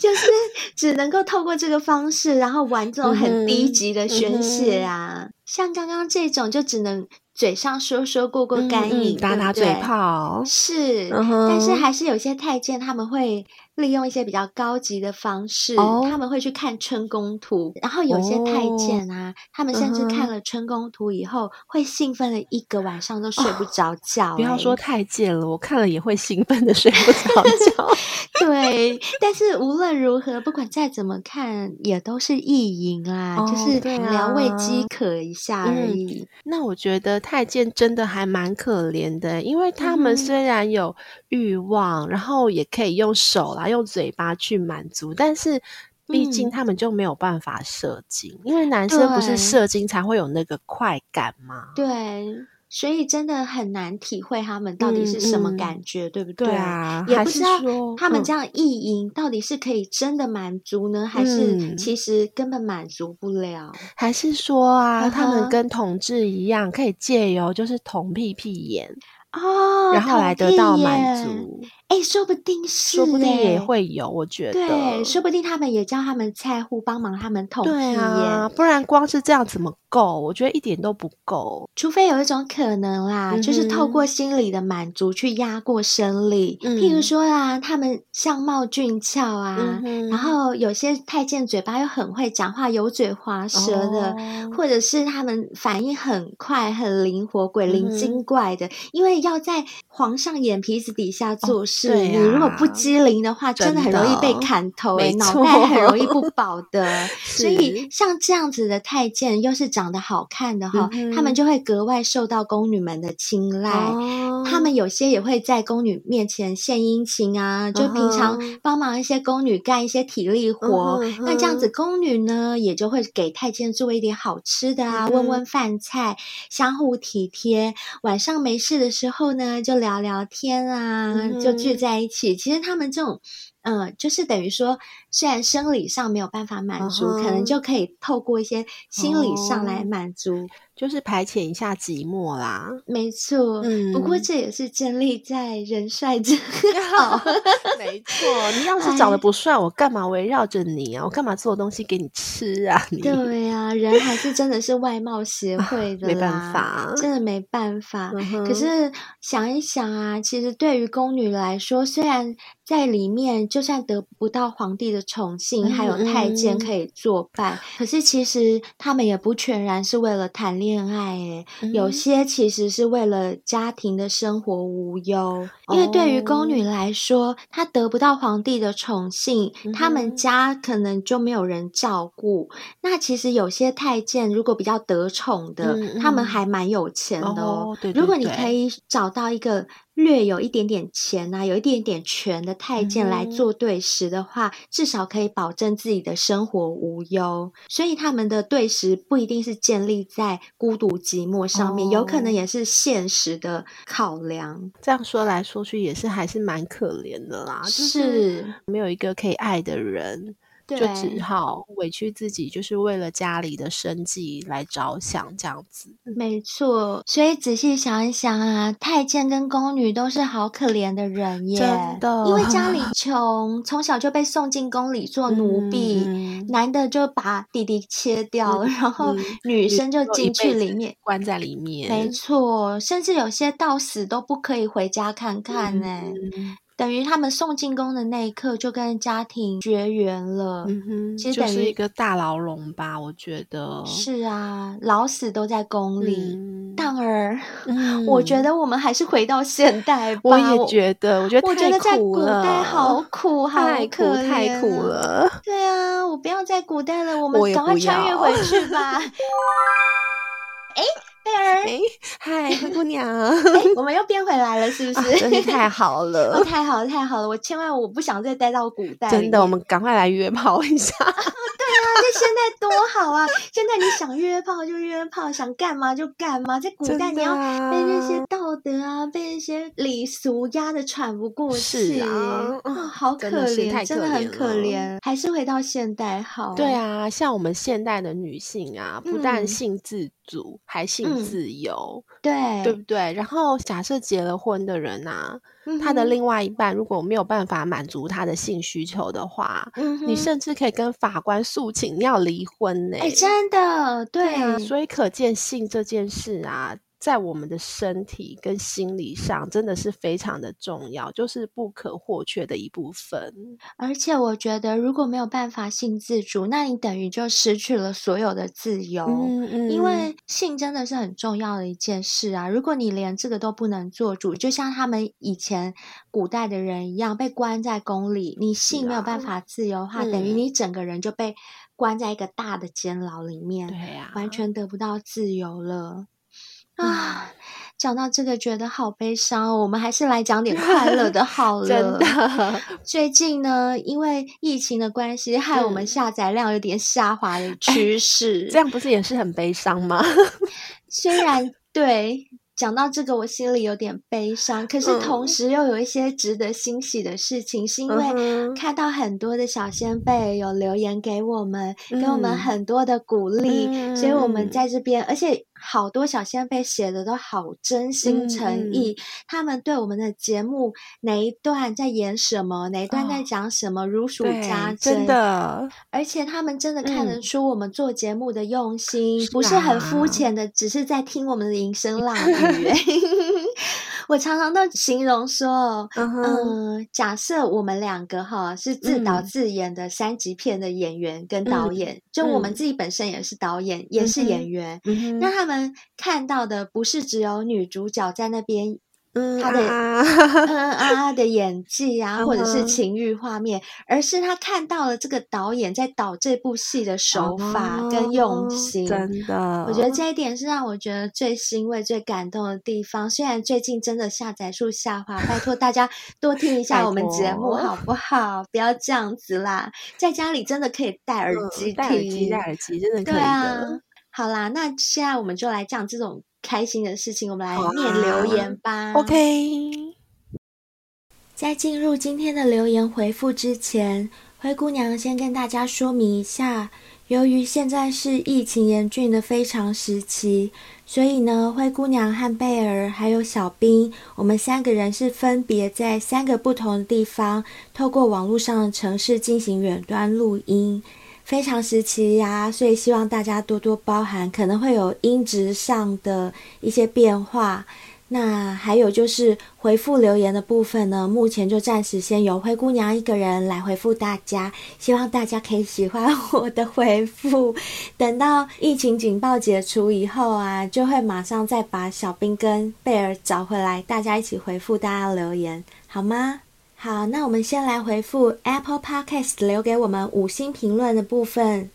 就是只能够透过这个方式，然后玩这种很低级的宣泄啊。像刚刚这种，就只能嘴上说说过过干瘾，打打嘴炮，是，嗯、但是还是有些太监他们会。利用一些比较高级的方式，哦、他们会去看春宫图，然后有些太监啊，哦、他们甚至看了春宫图以后，嗯、会兴奋的一个晚上都睡不着觉。不要说太监了，我看了也会兴奋的睡不着觉。对，但是无论如何，不管再怎么看，也都是意淫啊，哦、就是聊慰饥渴一下而已、嗯。那我觉得太监真的还蛮可怜的，因为他们虽然有欲望，嗯、然后也可以用手啦。用嘴巴去满足，但是毕竟他们就没有办法射精，嗯、因为男生不是射精才会有那个快感吗？对，所以真的很难体会他们到底是什么感觉，嗯、对不对？对啊，也不知道他们这样意淫到底是可以真的满足呢，嗯、还是其实根本满足不了？还是说啊，他们跟同志一样，可以借由就是捅屁屁眼哦，然后来得到满足？哎，说不定是，说不定也会有，我觉得，对，说不定他们也叫他们菜户帮忙他们统计，对啊，不然光是这样怎么够？我觉得一点都不够，除非有一种可能啦，嗯、就是透过心理的满足去压过生理，嗯、譬如说啊，他们相貌俊俏啊，嗯、然后有些太监嘴巴又很会讲话，油嘴滑舌的，哦、或者是他们反应很快、很灵活、鬼灵精怪的，嗯、因为要在皇上眼皮子底下做事。你如果不机灵的话，真的很容易被砍头，哎，脑袋很容易不保 的。所以像这样子的太监，又是长得好看的哈，嗯、他们就会格外受到宫女们的青睐。哦、他们有些也会在宫女面前献殷勤啊，就平常帮忙一些宫女干一些体力活。嗯、那这样子，宫女呢也就会给太监做一点好吃的啊，温温饭菜，相互体贴。晚上没事的时候呢，就聊聊天啊，嗯、哼在一起，其实他们这种，嗯、呃，就是等于说，虽然生理上没有办法满足，uh huh. 可能就可以透过一些心理上来满足。Uh 就是排遣一下寂寞啦，没错。嗯，不过这也是建立在人帅之 好。没错，你要是长得不帅，我干嘛围绕着你啊？我干嘛做东西给你吃啊？你对呀、啊，人还是真的是外貌协会的，没办法，真的没办法。可是想一想啊，其实对于宫女来说，虽然在里面就算得不到皇帝的宠幸，嗯、还有太监可以作伴，嗯、可是其实他们也不全然是为了谈恋爱。诶，有些其实是为了家庭的生活无忧，嗯、因为对于宫女来说，她得不到皇帝的宠幸，他们家可能就没有人照顾。那其实有些太监如果比较得宠的，嗯、他们还蛮有钱的哦。哦对对对，如果你可以找到一个。略有一点点钱啊，有一点点权的太监来做对食的话，嗯、至少可以保证自己的生活无忧。所以他们的对食不一定是建立在孤独寂寞上面，哦、有可能也是现实的考量。这样说来说去，也是还是蛮可怜的啦，就是没有一个可以爱的人。就只好委屈自己，就是为了家里的生计来着想，这样子。没错，所以仔细想一想啊，太监跟宫女都是好可怜的人耶，真的。因为家里 穷，从小就被送进宫里做奴婢，嗯、男的就把弟弟切掉，嗯、然后女生就进去里面关在里面。没错，甚至有些到死都不可以回家看看呢。嗯等于他们送进宫的那一刻，就跟家庭绝缘了。嗯哼，其实就是一个大牢笼吧，我觉得。是啊，老死都在宫里。嗯、当儿，嗯、我觉得我们还是回到现代吧。我也觉得，我觉得我觉得在古代好 苦，好太苦，太苦了。对啊，我不要在古代了，我们赶快穿越回去吧。哎。贝儿，哎，嗨，灰姑娘，哎，我们又变回来了，是不是？啊、真是太好了，哦，太好了，太好了！我千万我不想再待到古代。真的，我们赶快来约炮一下。对啊，这现在多好啊！现在你想约炮就约炮，想干嘛就干嘛。在古代，你要被那些道德啊，被那些礼俗压得喘不过气啊！哦，好可怜，真的很可怜。还是回到现代好。对啊，像我们现代的女性啊，不但性自主，还性自由，对对不对？然后假设结了婚的人啊。他的另外一半如果没有办法满足他的性需求的话，嗯、你甚至可以跟法官诉请要离婚呢。哎，真的，对啊，所以可见性这件事啊。在我们的身体跟心理上，真的是非常的重要，就是不可或缺的一部分。而且我觉得，如果没有办法性自主，那你等于就失去了所有的自由。嗯嗯，因为性真的是很重要的一件事啊！如果你连这个都不能做主，就像他们以前古代的人一样，被关在宫里，你性没有办法自由的话，嗯、等于你整个人就被关在一个大的监牢里面，对呀、啊，完全得不到自由了。啊，讲到这个觉得好悲伤哦。我们还是来讲点快乐的 好了。真的，最近呢，因为疫情的关系，害我们下载量有点下滑的趋势。欸，这样不是也是很悲伤吗？虽然对。讲到这个，我心里有点悲伤，可是同时又有一些值得欣喜的事情，嗯、是因为看到很多的小仙贝有留言给我们，嗯、给我们很多的鼓励，嗯、所以我们在这边，而且好多小仙贝写的都好真心诚意，他们对我们的节目哪一段在演什么，哪一段在讲什么，哦、如数家珍，真的。而且他们真的看得出我们做节目的用心，嗯、不是很肤浅的，只是在听我们的吟声浪语。我常常都形容说，嗯、uh huh. 呃，假设我们两个哈是自导自演的三级片的演员跟导演，嗯、就我们自己本身也是导演，嗯、也是演员，那他们看到的不是只有女主角在那边。嗯，他的嗯啊，啊的演技啊，或者是情欲画面，而是他看到了这个导演在导这部戏的手法跟用心，真的，我觉得这一点是让我觉得最欣慰、最感动的地方。虽然最近真的下载数下滑，拜托大家多听一下我们节目好不好？不要这样子啦，在家里真的可以戴耳机听，戴耳机，戴耳机真的可以的。对啊，好啦，那现在我们就来讲这种。开心的事情，我们来念留言吧。OK，在进入今天的留言回复之前，灰姑娘先跟大家说明一下，由于现在是疫情严峻的非常时期，所以呢，灰姑娘和贝尔还有小兵，我们三个人是分别在三个不同的地方，透过网络上的城市进行远端录音。非常时期呀，所以希望大家多多包涵，可能会有音质上的一些变化。那还有就是回复留言的部分呢，目前就暂时先由灰姑娘一个人来回复大家，希望大家可以喜欢我的回复。等到疫情警报解除以后啊，就会马上再把小兵跟贝尔找回来，大家一起回复大家留言，好吗？好，那我们先来回复 Apple Podcast 留给我们五星评论的部分。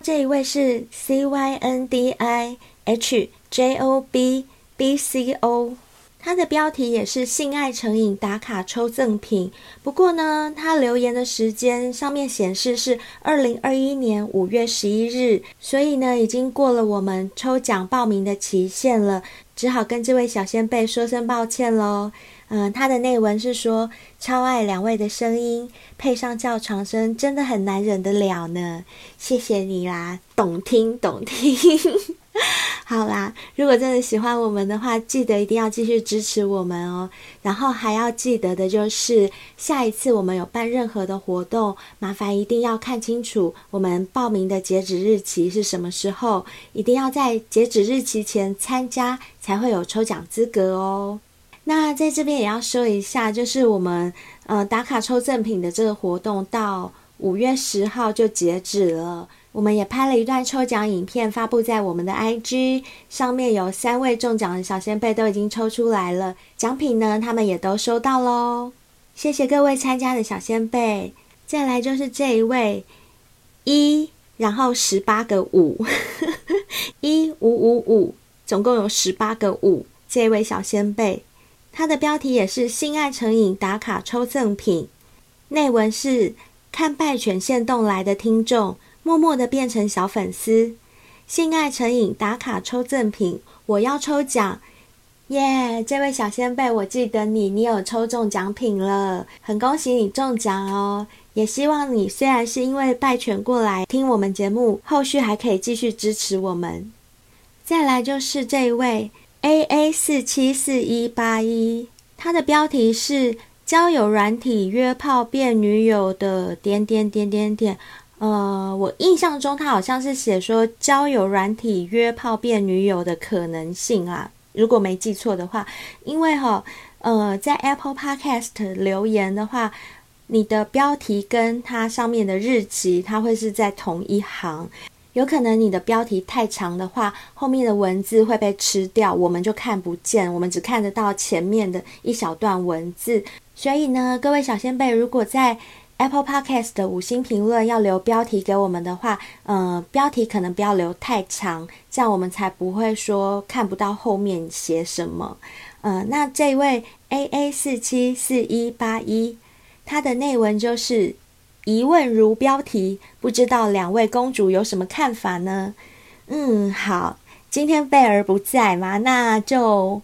这一位是 C Y N D I H J O B B C O，他的标题也是性爱成瘾打卡抽赠品。不过呢，他留言的时间上面显示是二零二一年五月十一日，所以呢，已经过了我们抽奖报名的期限了，只好跟这位小仙贝说声抱歉喽。嗯，他的内文是说，超爱两位的声音，配上叫床声，真的很难忍得了呢。谢谢你啦，懂听懂听。好啦，如果真的喜欢我们的话，记得一定要继续支持我们哦。然后还要记得的就是，下一次我们有办任何的活动，麻烦一定要看清楚我们报名的截止日期是什么时候，一定要在截止日期前参加，才会有抽奖资格哦。那在这边也要说一下，就是我们呃打卡抽赠品的这个活动到五月十号就截止了。我们也拍了一段抽奖影片，发布在我们的 IG 上面，有三位中奖的小仙贝都已经抽出来了，奖品呢他们也都收到喽。谢谢各位参加的小仙贝。再来就是这一位一，然后十八个五，一五五五，总共有十八个五，这位小仙贝。它的标题也是性爱成瘾打卡抽赠品，内文是看拜犬限动来的听众，默默的变成小粉丝。性爱成瘾打卡抽赠品，我要抽奖，耶、这位小仙贝，我记得你，你有抽中奖品了，很恭喜你中奖哦！也希望你虽然是因为拜犬过来听我们节目，后续还可以继续支持我们。再来就是这一位。A A 四七四一八一，它的标题是交友软体约炮变女友的点点点点点。呃，我印象中他好像是写说交友软体约炮变女友的可能性啊，如果没记错的话。因为哈，呃，在 Apple Podcast 留言的话，你的标题跟它上面的日期，它会是在同一行。有可能你的标题太长的话，后面的文字会被吃掉，我们就看不见，我们只看得到前面的一小段文字。所以呢，各位小仙贝，如果在 Apple Podcast 的五星评论要留标题给我们的话，呃，标题可能不要留太长，这样我们才不会说看不到后面写什么。呃，那这位 A A 四七四一八一，它的内文就是。疑问如标题，不知道两位公主有什么看法呢？嗯，好，今天贝儿不在嘛，那就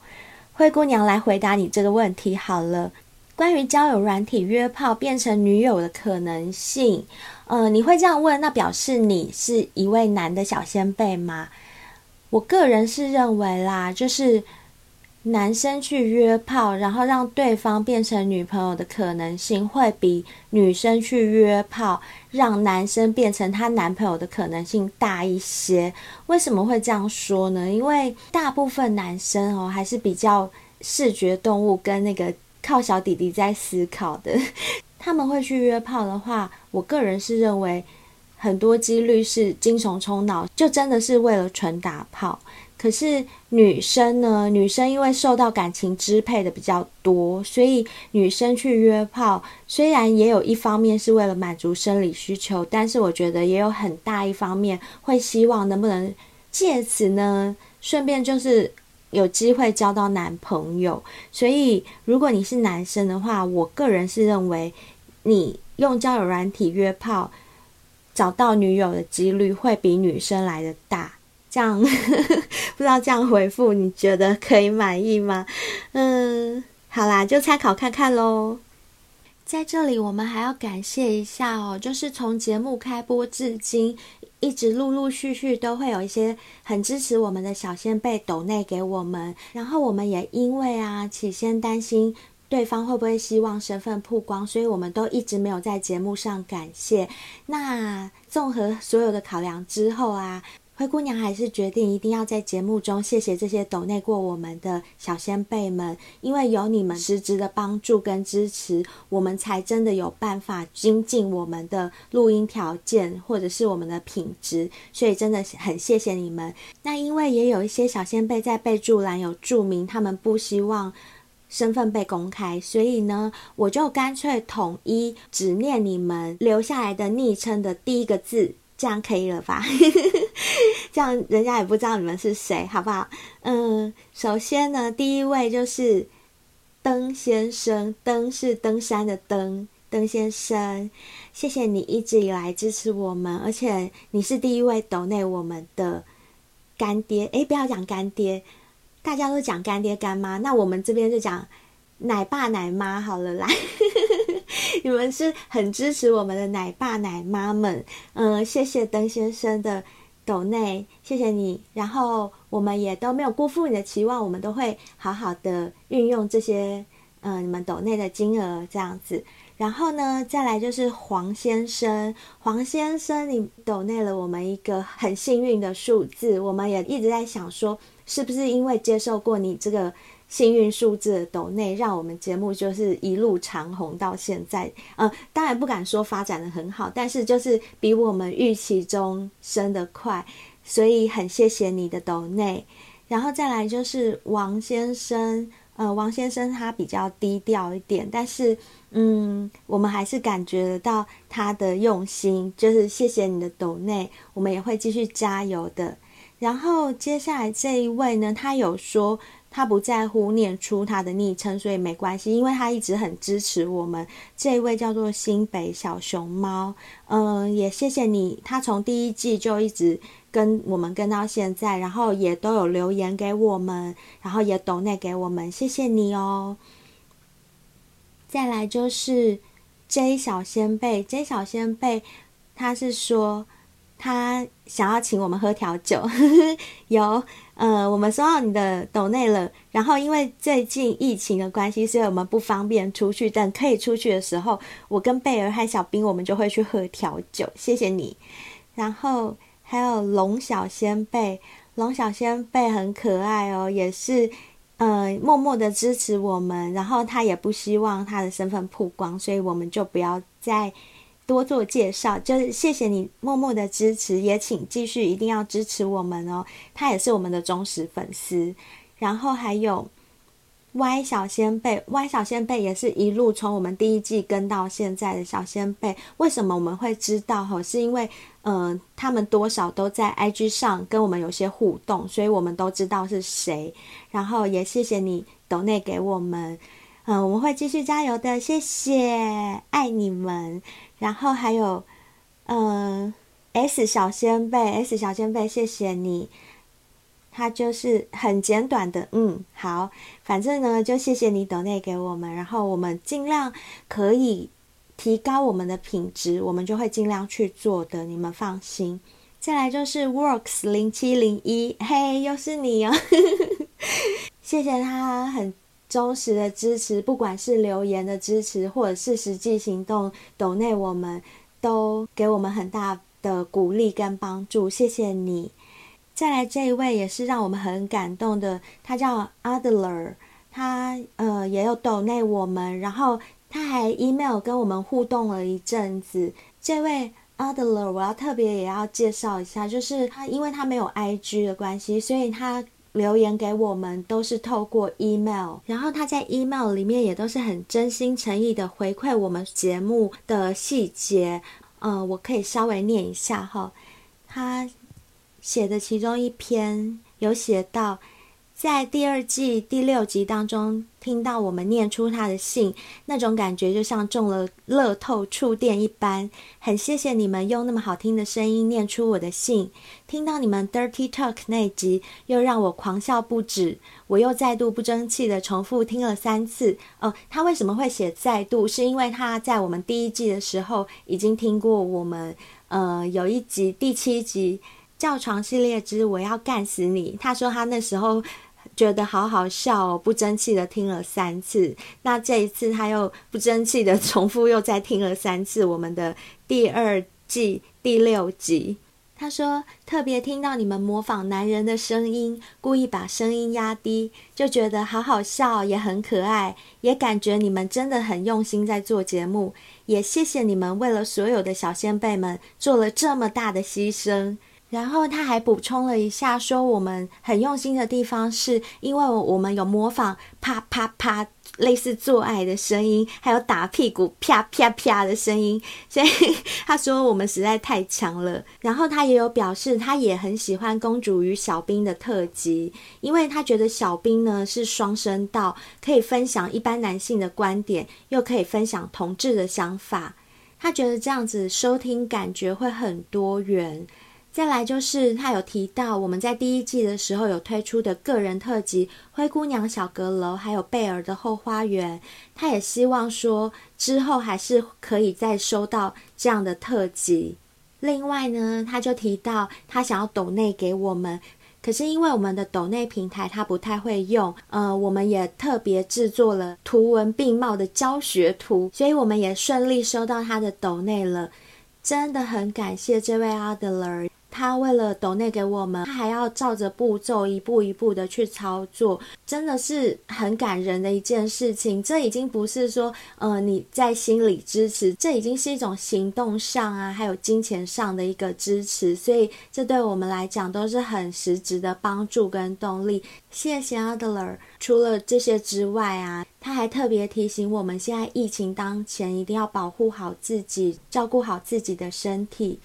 灰姑娘来回答你这个问题好了。关于交友软体约炮变成女友的可能性，呃，你会这样问，那表示你是一位男的小仙贝吗？我个人是认为啦，就是男生去约炮，然后让对方变成女朋友的可能性，会比女生去约炮让男生变成她男朋友的可能性大一些。为什么会这样说呢？因为大部分男生哦，还是比较视觉动物，跟那个靠小弟弟在思考的。他们会去约炮的话，我个人是认为。很多几率是精虫冲脑，就真的是为了纯打炮。可是女生呢？女生因为受到感情支配的比较多，所以女生去约炮，虽然也有一方面是为了满足生理需求，但是我觉得也有很大一方面会希望能不能借此呢，顺便就是有机会交到男朋友。所以如果你是男生的话，我个人是认为你用交友软体约炮。找到女友的几率会比女生来的大，这样 不知道这样回复你觉得可以满意吗？嗯，好啦，就参考看看喽。在这里，我们还要感谢一下哦，就是从节目开播至今，一直陆陆续续都会有一些很支持我们的小仙贝抖内给我们，然后我们也因为啊，起先担心。对方会不会希望身份曝光？所以我们都一直没有在节目上感谢。那综合所有的考量之后啊，灰姑娘还是决定一定要在节目中谢谢这些抖内过我们的小仙贝们，因为有你们实质的帮助跟支持，我们才真的有办法精进我们的录音条件或者是我们的品质。所以真的很谢谢你们。那因为也有一些小仙贝在备注栏有注明，他们不希望。身份被公开，所以呢，我就干脆统一只念你们留下来的昵称的第一个字，这样可以了吧？这样人家也不知道你们是谁，好不好？嗯，首先呢，第一位就是登先生，登是登山的登，登先生，谢谢你一直以来支持我们，而且你是第一位抖内我们的干爹，诶，不要讲干爹。大家都讲干爹干妈，那我们这边就讲奶爸奶妈好了，来，你们是很支持我们的奶爸奶妈们，嗯，谢谢邓先生的抖内，谢谢你，然后我们也都没有辜负你的期望，我们都会好好的运用这些，嗯，你们抖内的金额这样子，然后呢，再来就是黄先生，黄先生，你抖内了我们一个很幸运的数字，我们也一直在想说。是不是因为接受过你这个幸运数字的斗内，让我们节目就是一路长红到现在？嗯，当然不敢说发展的很好，但是就是比我们预期中升得快，所以很谢谢你的抖内。然后再来就是王先生，呃，王先生他比较低调一点，但是嗯，我们还是感觉得到他的用心，就是谢谢你的抖内，我们也会继续加油的。然后接下来这一位呢，他有说他不在乎念出他的昵称，所以没关系，因为他一直很支持我们。这一位叫做新北小熊猫，嗯，也谢谢你，他从第一季就一直跟我们跟到现在，然后也都有留言给我们，然后也抖内给我们，谢谢你哦。再来就是 J 小仙贝，J 小仙贝，他是说。他想要请我们喝调酒，呵呵，有，呃，我们收到你的抖内了。然后因为最近疫情的关系，所以我们不方便出去。等可以出去的时候，我跟贝儿和小兵，我们就会去喝调酒。谢谢你。然后还有龙小仙贝，龙小仙贝很可爱哦，也是，呃，默默的支持我们。然后他也不希望他的身份曝光，所以我们就不要再。多做介绍，就是谢谢你默默的支持，也请继续一定要支持我们哦。他也是我们的忠实粉丝。然后还有 Y 小仙贝，Y 小仙贝也是一路从我们第一季跟到现在的小仙贝。为什么我们会知道？哈，是因为嗯、他们多少都在 IG 上跟我们有些互动，所以我们都知道是谁。然后也谢谢你抖内给我们，嗯、我们会继续加油的，谢谢，爱你们。然后还有，嗯，S 小仙贝，S 小仙贝，谢谢你。他就是很简短的，嗯，好，反正呢，就谢谢你抖内给我们，然后我们尽量可以提高我们的品质，我们就会尽量去做的，你们放心。再来就是 Works 零七零一，嘿，又是你哦，谢谢他很忠实的支持，不管是留言的支持，或者是实际行动抖内，我们都给我们很大的鼓励跟帮助，谢谢你。再来这一位也是让我们很感动的，他叫 Adler，他呃也有抖内我们，然后他还 email 跟我们互动了一阵子。这位 Adler 我要特别也要介绍一下，就是他因为他没有 IG 的关系，所以他。留言给我们都是透过 email，然后他在 email 里面也都是很真心诚意的回馈我们节目的细节。嗯、呃，我可以稍微念一下哈，他写的其中一篇有写到。在第二季第六集当中，听到我们念出他的信，那种感觉就像中了乐透触电一般。很谢谢你们用那么好听的声音念出我的信。听到你们 Dirty Talk 那集，又让我狂笑不止。我又再度不争气的重复听了三次。哦，他为什么会写再度？是因为他在我们第一季的时候已经听过我们，呃，有一集第七集叫床系列之我要干死你。他说他那时候。觉得好好笑哦，不争气的听了三次。那这一次他又不争气的重复又再听了三次我们的第二季第六集。他说特别听到你们模仿男人的声音，故意把声音压低，就觉得好好笑，也很可爱，也感觉你们真的很用心在做节目。也谢谢你们为了所有的小先辈们做了这么大的牺牲。然后他还补充了一下，说我们很用心的地方是因为我们有模仿啪啪啪类似做爱的声音，还有打屁股啪啪啪的声音，所以 他说我们实在太强了。然后他也有表示，他也很喜欢《公主与小兵》的特辑，因为他觉得小兵呢是双声道，可以分享一般男性的观点，又可以分享同志的想法。他觉得这样子收听感觉会很多元。再来就是他有提到我们在第一季的时候有推出的个人特辑《灰姑娘小阁楼》，还有贝尔的后花园。他也希望说之后还是可以再收到这样的特辑。另外呢，他就提到他想要抖内给我们，可是因为我们的抖内平台他不太会用，呃，我们也特别制作了图文并茂的教学图，所以我们也顺利收到他的抖内了。真的很感谢这位阿德勒。他为了抖内给我们，他还要照着步骤一步一步的去操作，真的是很感人的一件事情。这已经不是说，呃，你在心里支持，这已经是一种行动上啊，还有金钱上的一个支持。所以，这对我们来讲都是很实质的帮助跟动力。谢谢阿德勒。除了这些之外啊，他还特别提醒我们，现在疫情当前，一定要保护好自己，照顾好自己的身体。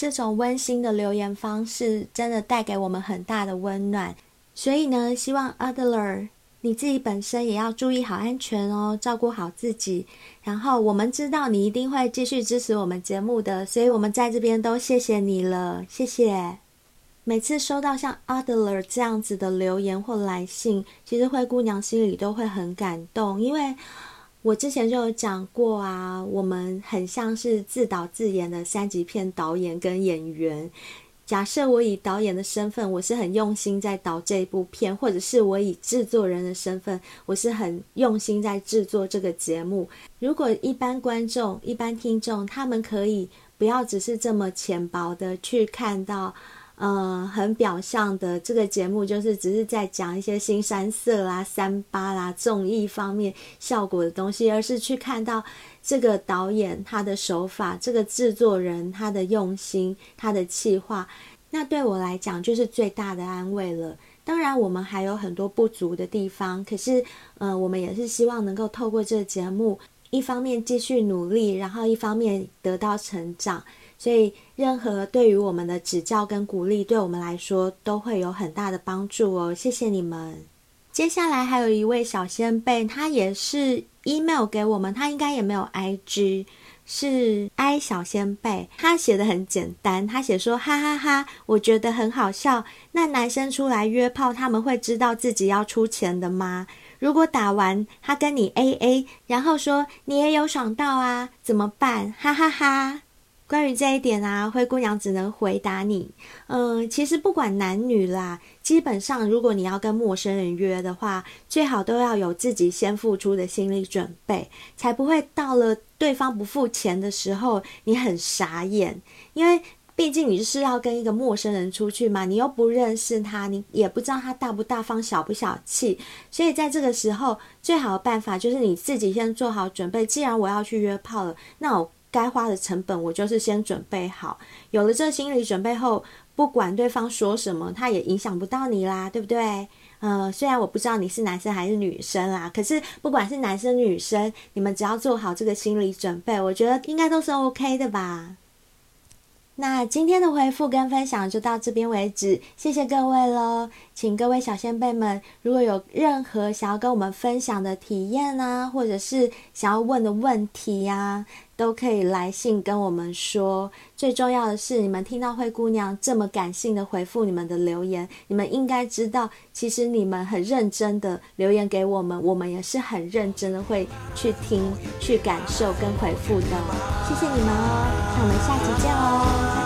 这种温馨的留言方式真的带给我们很大的温暖，所以呢，希望 Adler 你自己本身也要注意好安全哦，照顾好自己。然后我们知道你一定会继续支持我们节目的，所以我们在这边都谢谢你了，谢谢。每次收到像 Adler 这样子的留言或来信，其实灰姑娘心里都会很感动，因为。我之前就有讲过啊，我们很像是自导自演的三级片导演跟演员。假设我以导演的身份，我是很用心在导这一部片，或者是我以制作人的身份，我是很用心在制作这个节目。如果一般观众、一般听众，他们可以不要只是这么浅薄的去看到。嗯，很表象的这个节目就是只是在讲一些腥膻色啦、三八啦、综艺方面效果的东西，而是去看到这个导演他的手法，这个制作人他的用心、他的企划，那对我来讲就是最大的安慰了。当然，我们还有很多不足的地方，可是，嗯，我们也是希望能够透过这个节目，一方面继续努力，然后一方面得到成长。所以，任何对于我们的指教跟鼓励，对我们来说都会有很大的帮助哦。谢谢你们。接下来还有一位小仙贝，他也是 email 给我们，他应该也没有 IG，是 I 小仙贝。他写的很简单，他写说：哈哈哈，我觉得很好笑。那男生出来约炮，他们会知道自己要出钱的吗？如果打完他跟你 AA，然后说你也有爽到啊，怎么办？哈哈哈。关于这一点啊，灰姑娘只能回答你，嗯、其实不管男女啦，基本上如果你要跟陌生人约的话，最好都要有自己先付出的心理准备，才不会到了对方不付钱的时候，你很傻眼。因为毕竟你是要跟一个陌生人出去嘛，你又不认识他，你也不知道他大不大方、小不小气，所以在这个时候，最好的办法就是你自己先做好准备。既然我要去约炮了，那我。该花的成本，我就是先准备好。有了这心理准备后，不管对方说什么，他也影响不到你啦，对不对？呃，虽然我不知道你是男生还是女生啦，可是不管是男生女生，你们只要做好这个心理准备，我觉得应该都是 OK 的吧。那今天的回复跟分享就到这边为止，谢谢各位喽。请各位小先辈们，如果有任何想要跟我们分享的体验啊，或者是想要问的问题呀、啊，都可以来信跟我们说。最重要的是，你们听到灰姑娘这么感性的回复你们的留言，你们应该知道，其实你们很认真的留言给我们，我们也是很认真的会去听、去感受跟回复的。谢谢你们哦，那我们下期见哦。